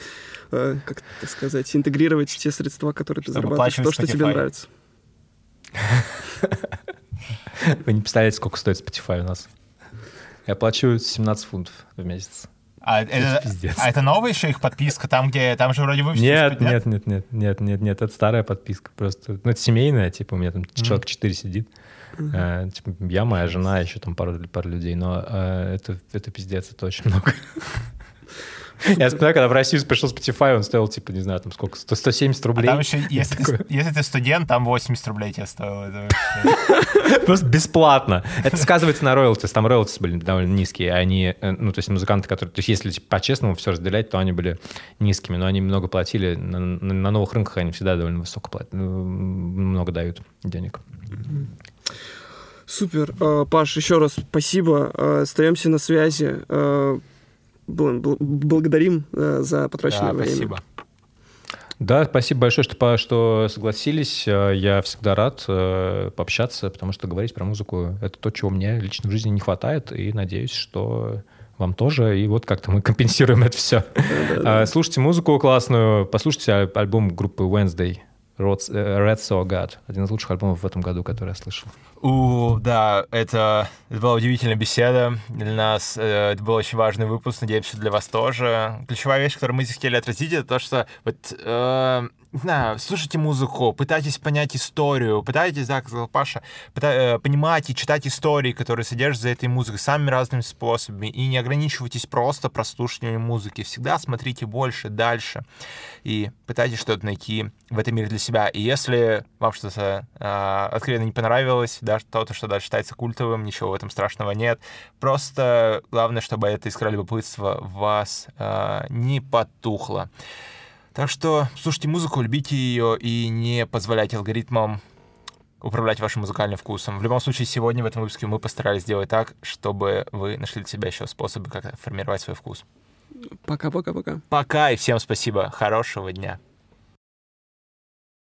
э, как так сказать, интегрировать те средства, которые ты Чтобы зарабатываешь, то, что тебе нравится. Вы не представляете, сколько стоит Spotify у нас. Я плачу 17 фунтов в месяц. А это, а это новая еще их подписка, там, где там же вроде выпустили? Нет, нет, нет, нет, нет, нет, нет, это старая подписка. Просто, ну, это семейная, типа, у меня там mm-hmm. человек 4 сидит. Uh-huh. типа, я, моя жена, еще там пару, пару людей, но э, это, это пиздец, это очень много. Я вспоминаю, когда в Россию пришел Spotify, он стоил, типа, не знаю, там сколько, 100, 170 рублей. А там еще, если, ты, если ты студент, там 80 рублей тебе стоило. Просто бесплатно. Это сказывается на роялтис. Там роялтис были довольно низкие. Они, э, ну, то есть музыканты, которые... То есть если типа, по-честному все разделять, то они были низкими. Но они много платили. На, на новых рынках они всегда довольно высоко платят. Много дают денег. Супер. Э, Паш, еще раз спасибо. Э, остаемся на связи. Э, благодарим за потраченное да, время. Спасибо. Да, спасибо большое, что, что согласились. Я всегда рад пообщаться, потому что говорить про музыку — это то, чего мне лично в жизни не хватает, и надеюсь, что вам тоже, и вот как-то мы компенсируем это все. Слушайте музыку классную, послушайте альбом группы Wednesday Red So God, один из лучших альбомов в этом году, который я слышал. У, да, это, это была удивительная беседа. Для нас э, это был очень важный выпуск, надеемся, для вас тоже. Ключевая вещь, которую мы здесь хотели отразить, это то, что вот э, не знаю, слушайте музыку, пытайтесь понять историю, пытайтесь, да, как сказал Паша, пыта- э, понимать и читать истории, которые содержатся за этой музыкой самыми разными способами, и не ограничивайтесь просто прослушиванием музыки. Всегда смотрите больше, дальше, и пытайтесь что-то найти в этом мире для себя. И если вам что-то э, откровенно не понравилось, да, то, что дальше считается культовым, ничего в этом страшного нет. Просто главное, чтобы эта искра любопытства вас э, не потухла. Так что слушайте музыку, любите ее и не позволяйте алгоритмам управлять вашим музыкальным вкусом. В любом случае, сегодня в этом выпуске мы постарались сделать так, чтобы вы нашли для себя еще способы, как формировать свой вкус. Пока-пока-пока. Пока и всем спасибо. Хорошего дня.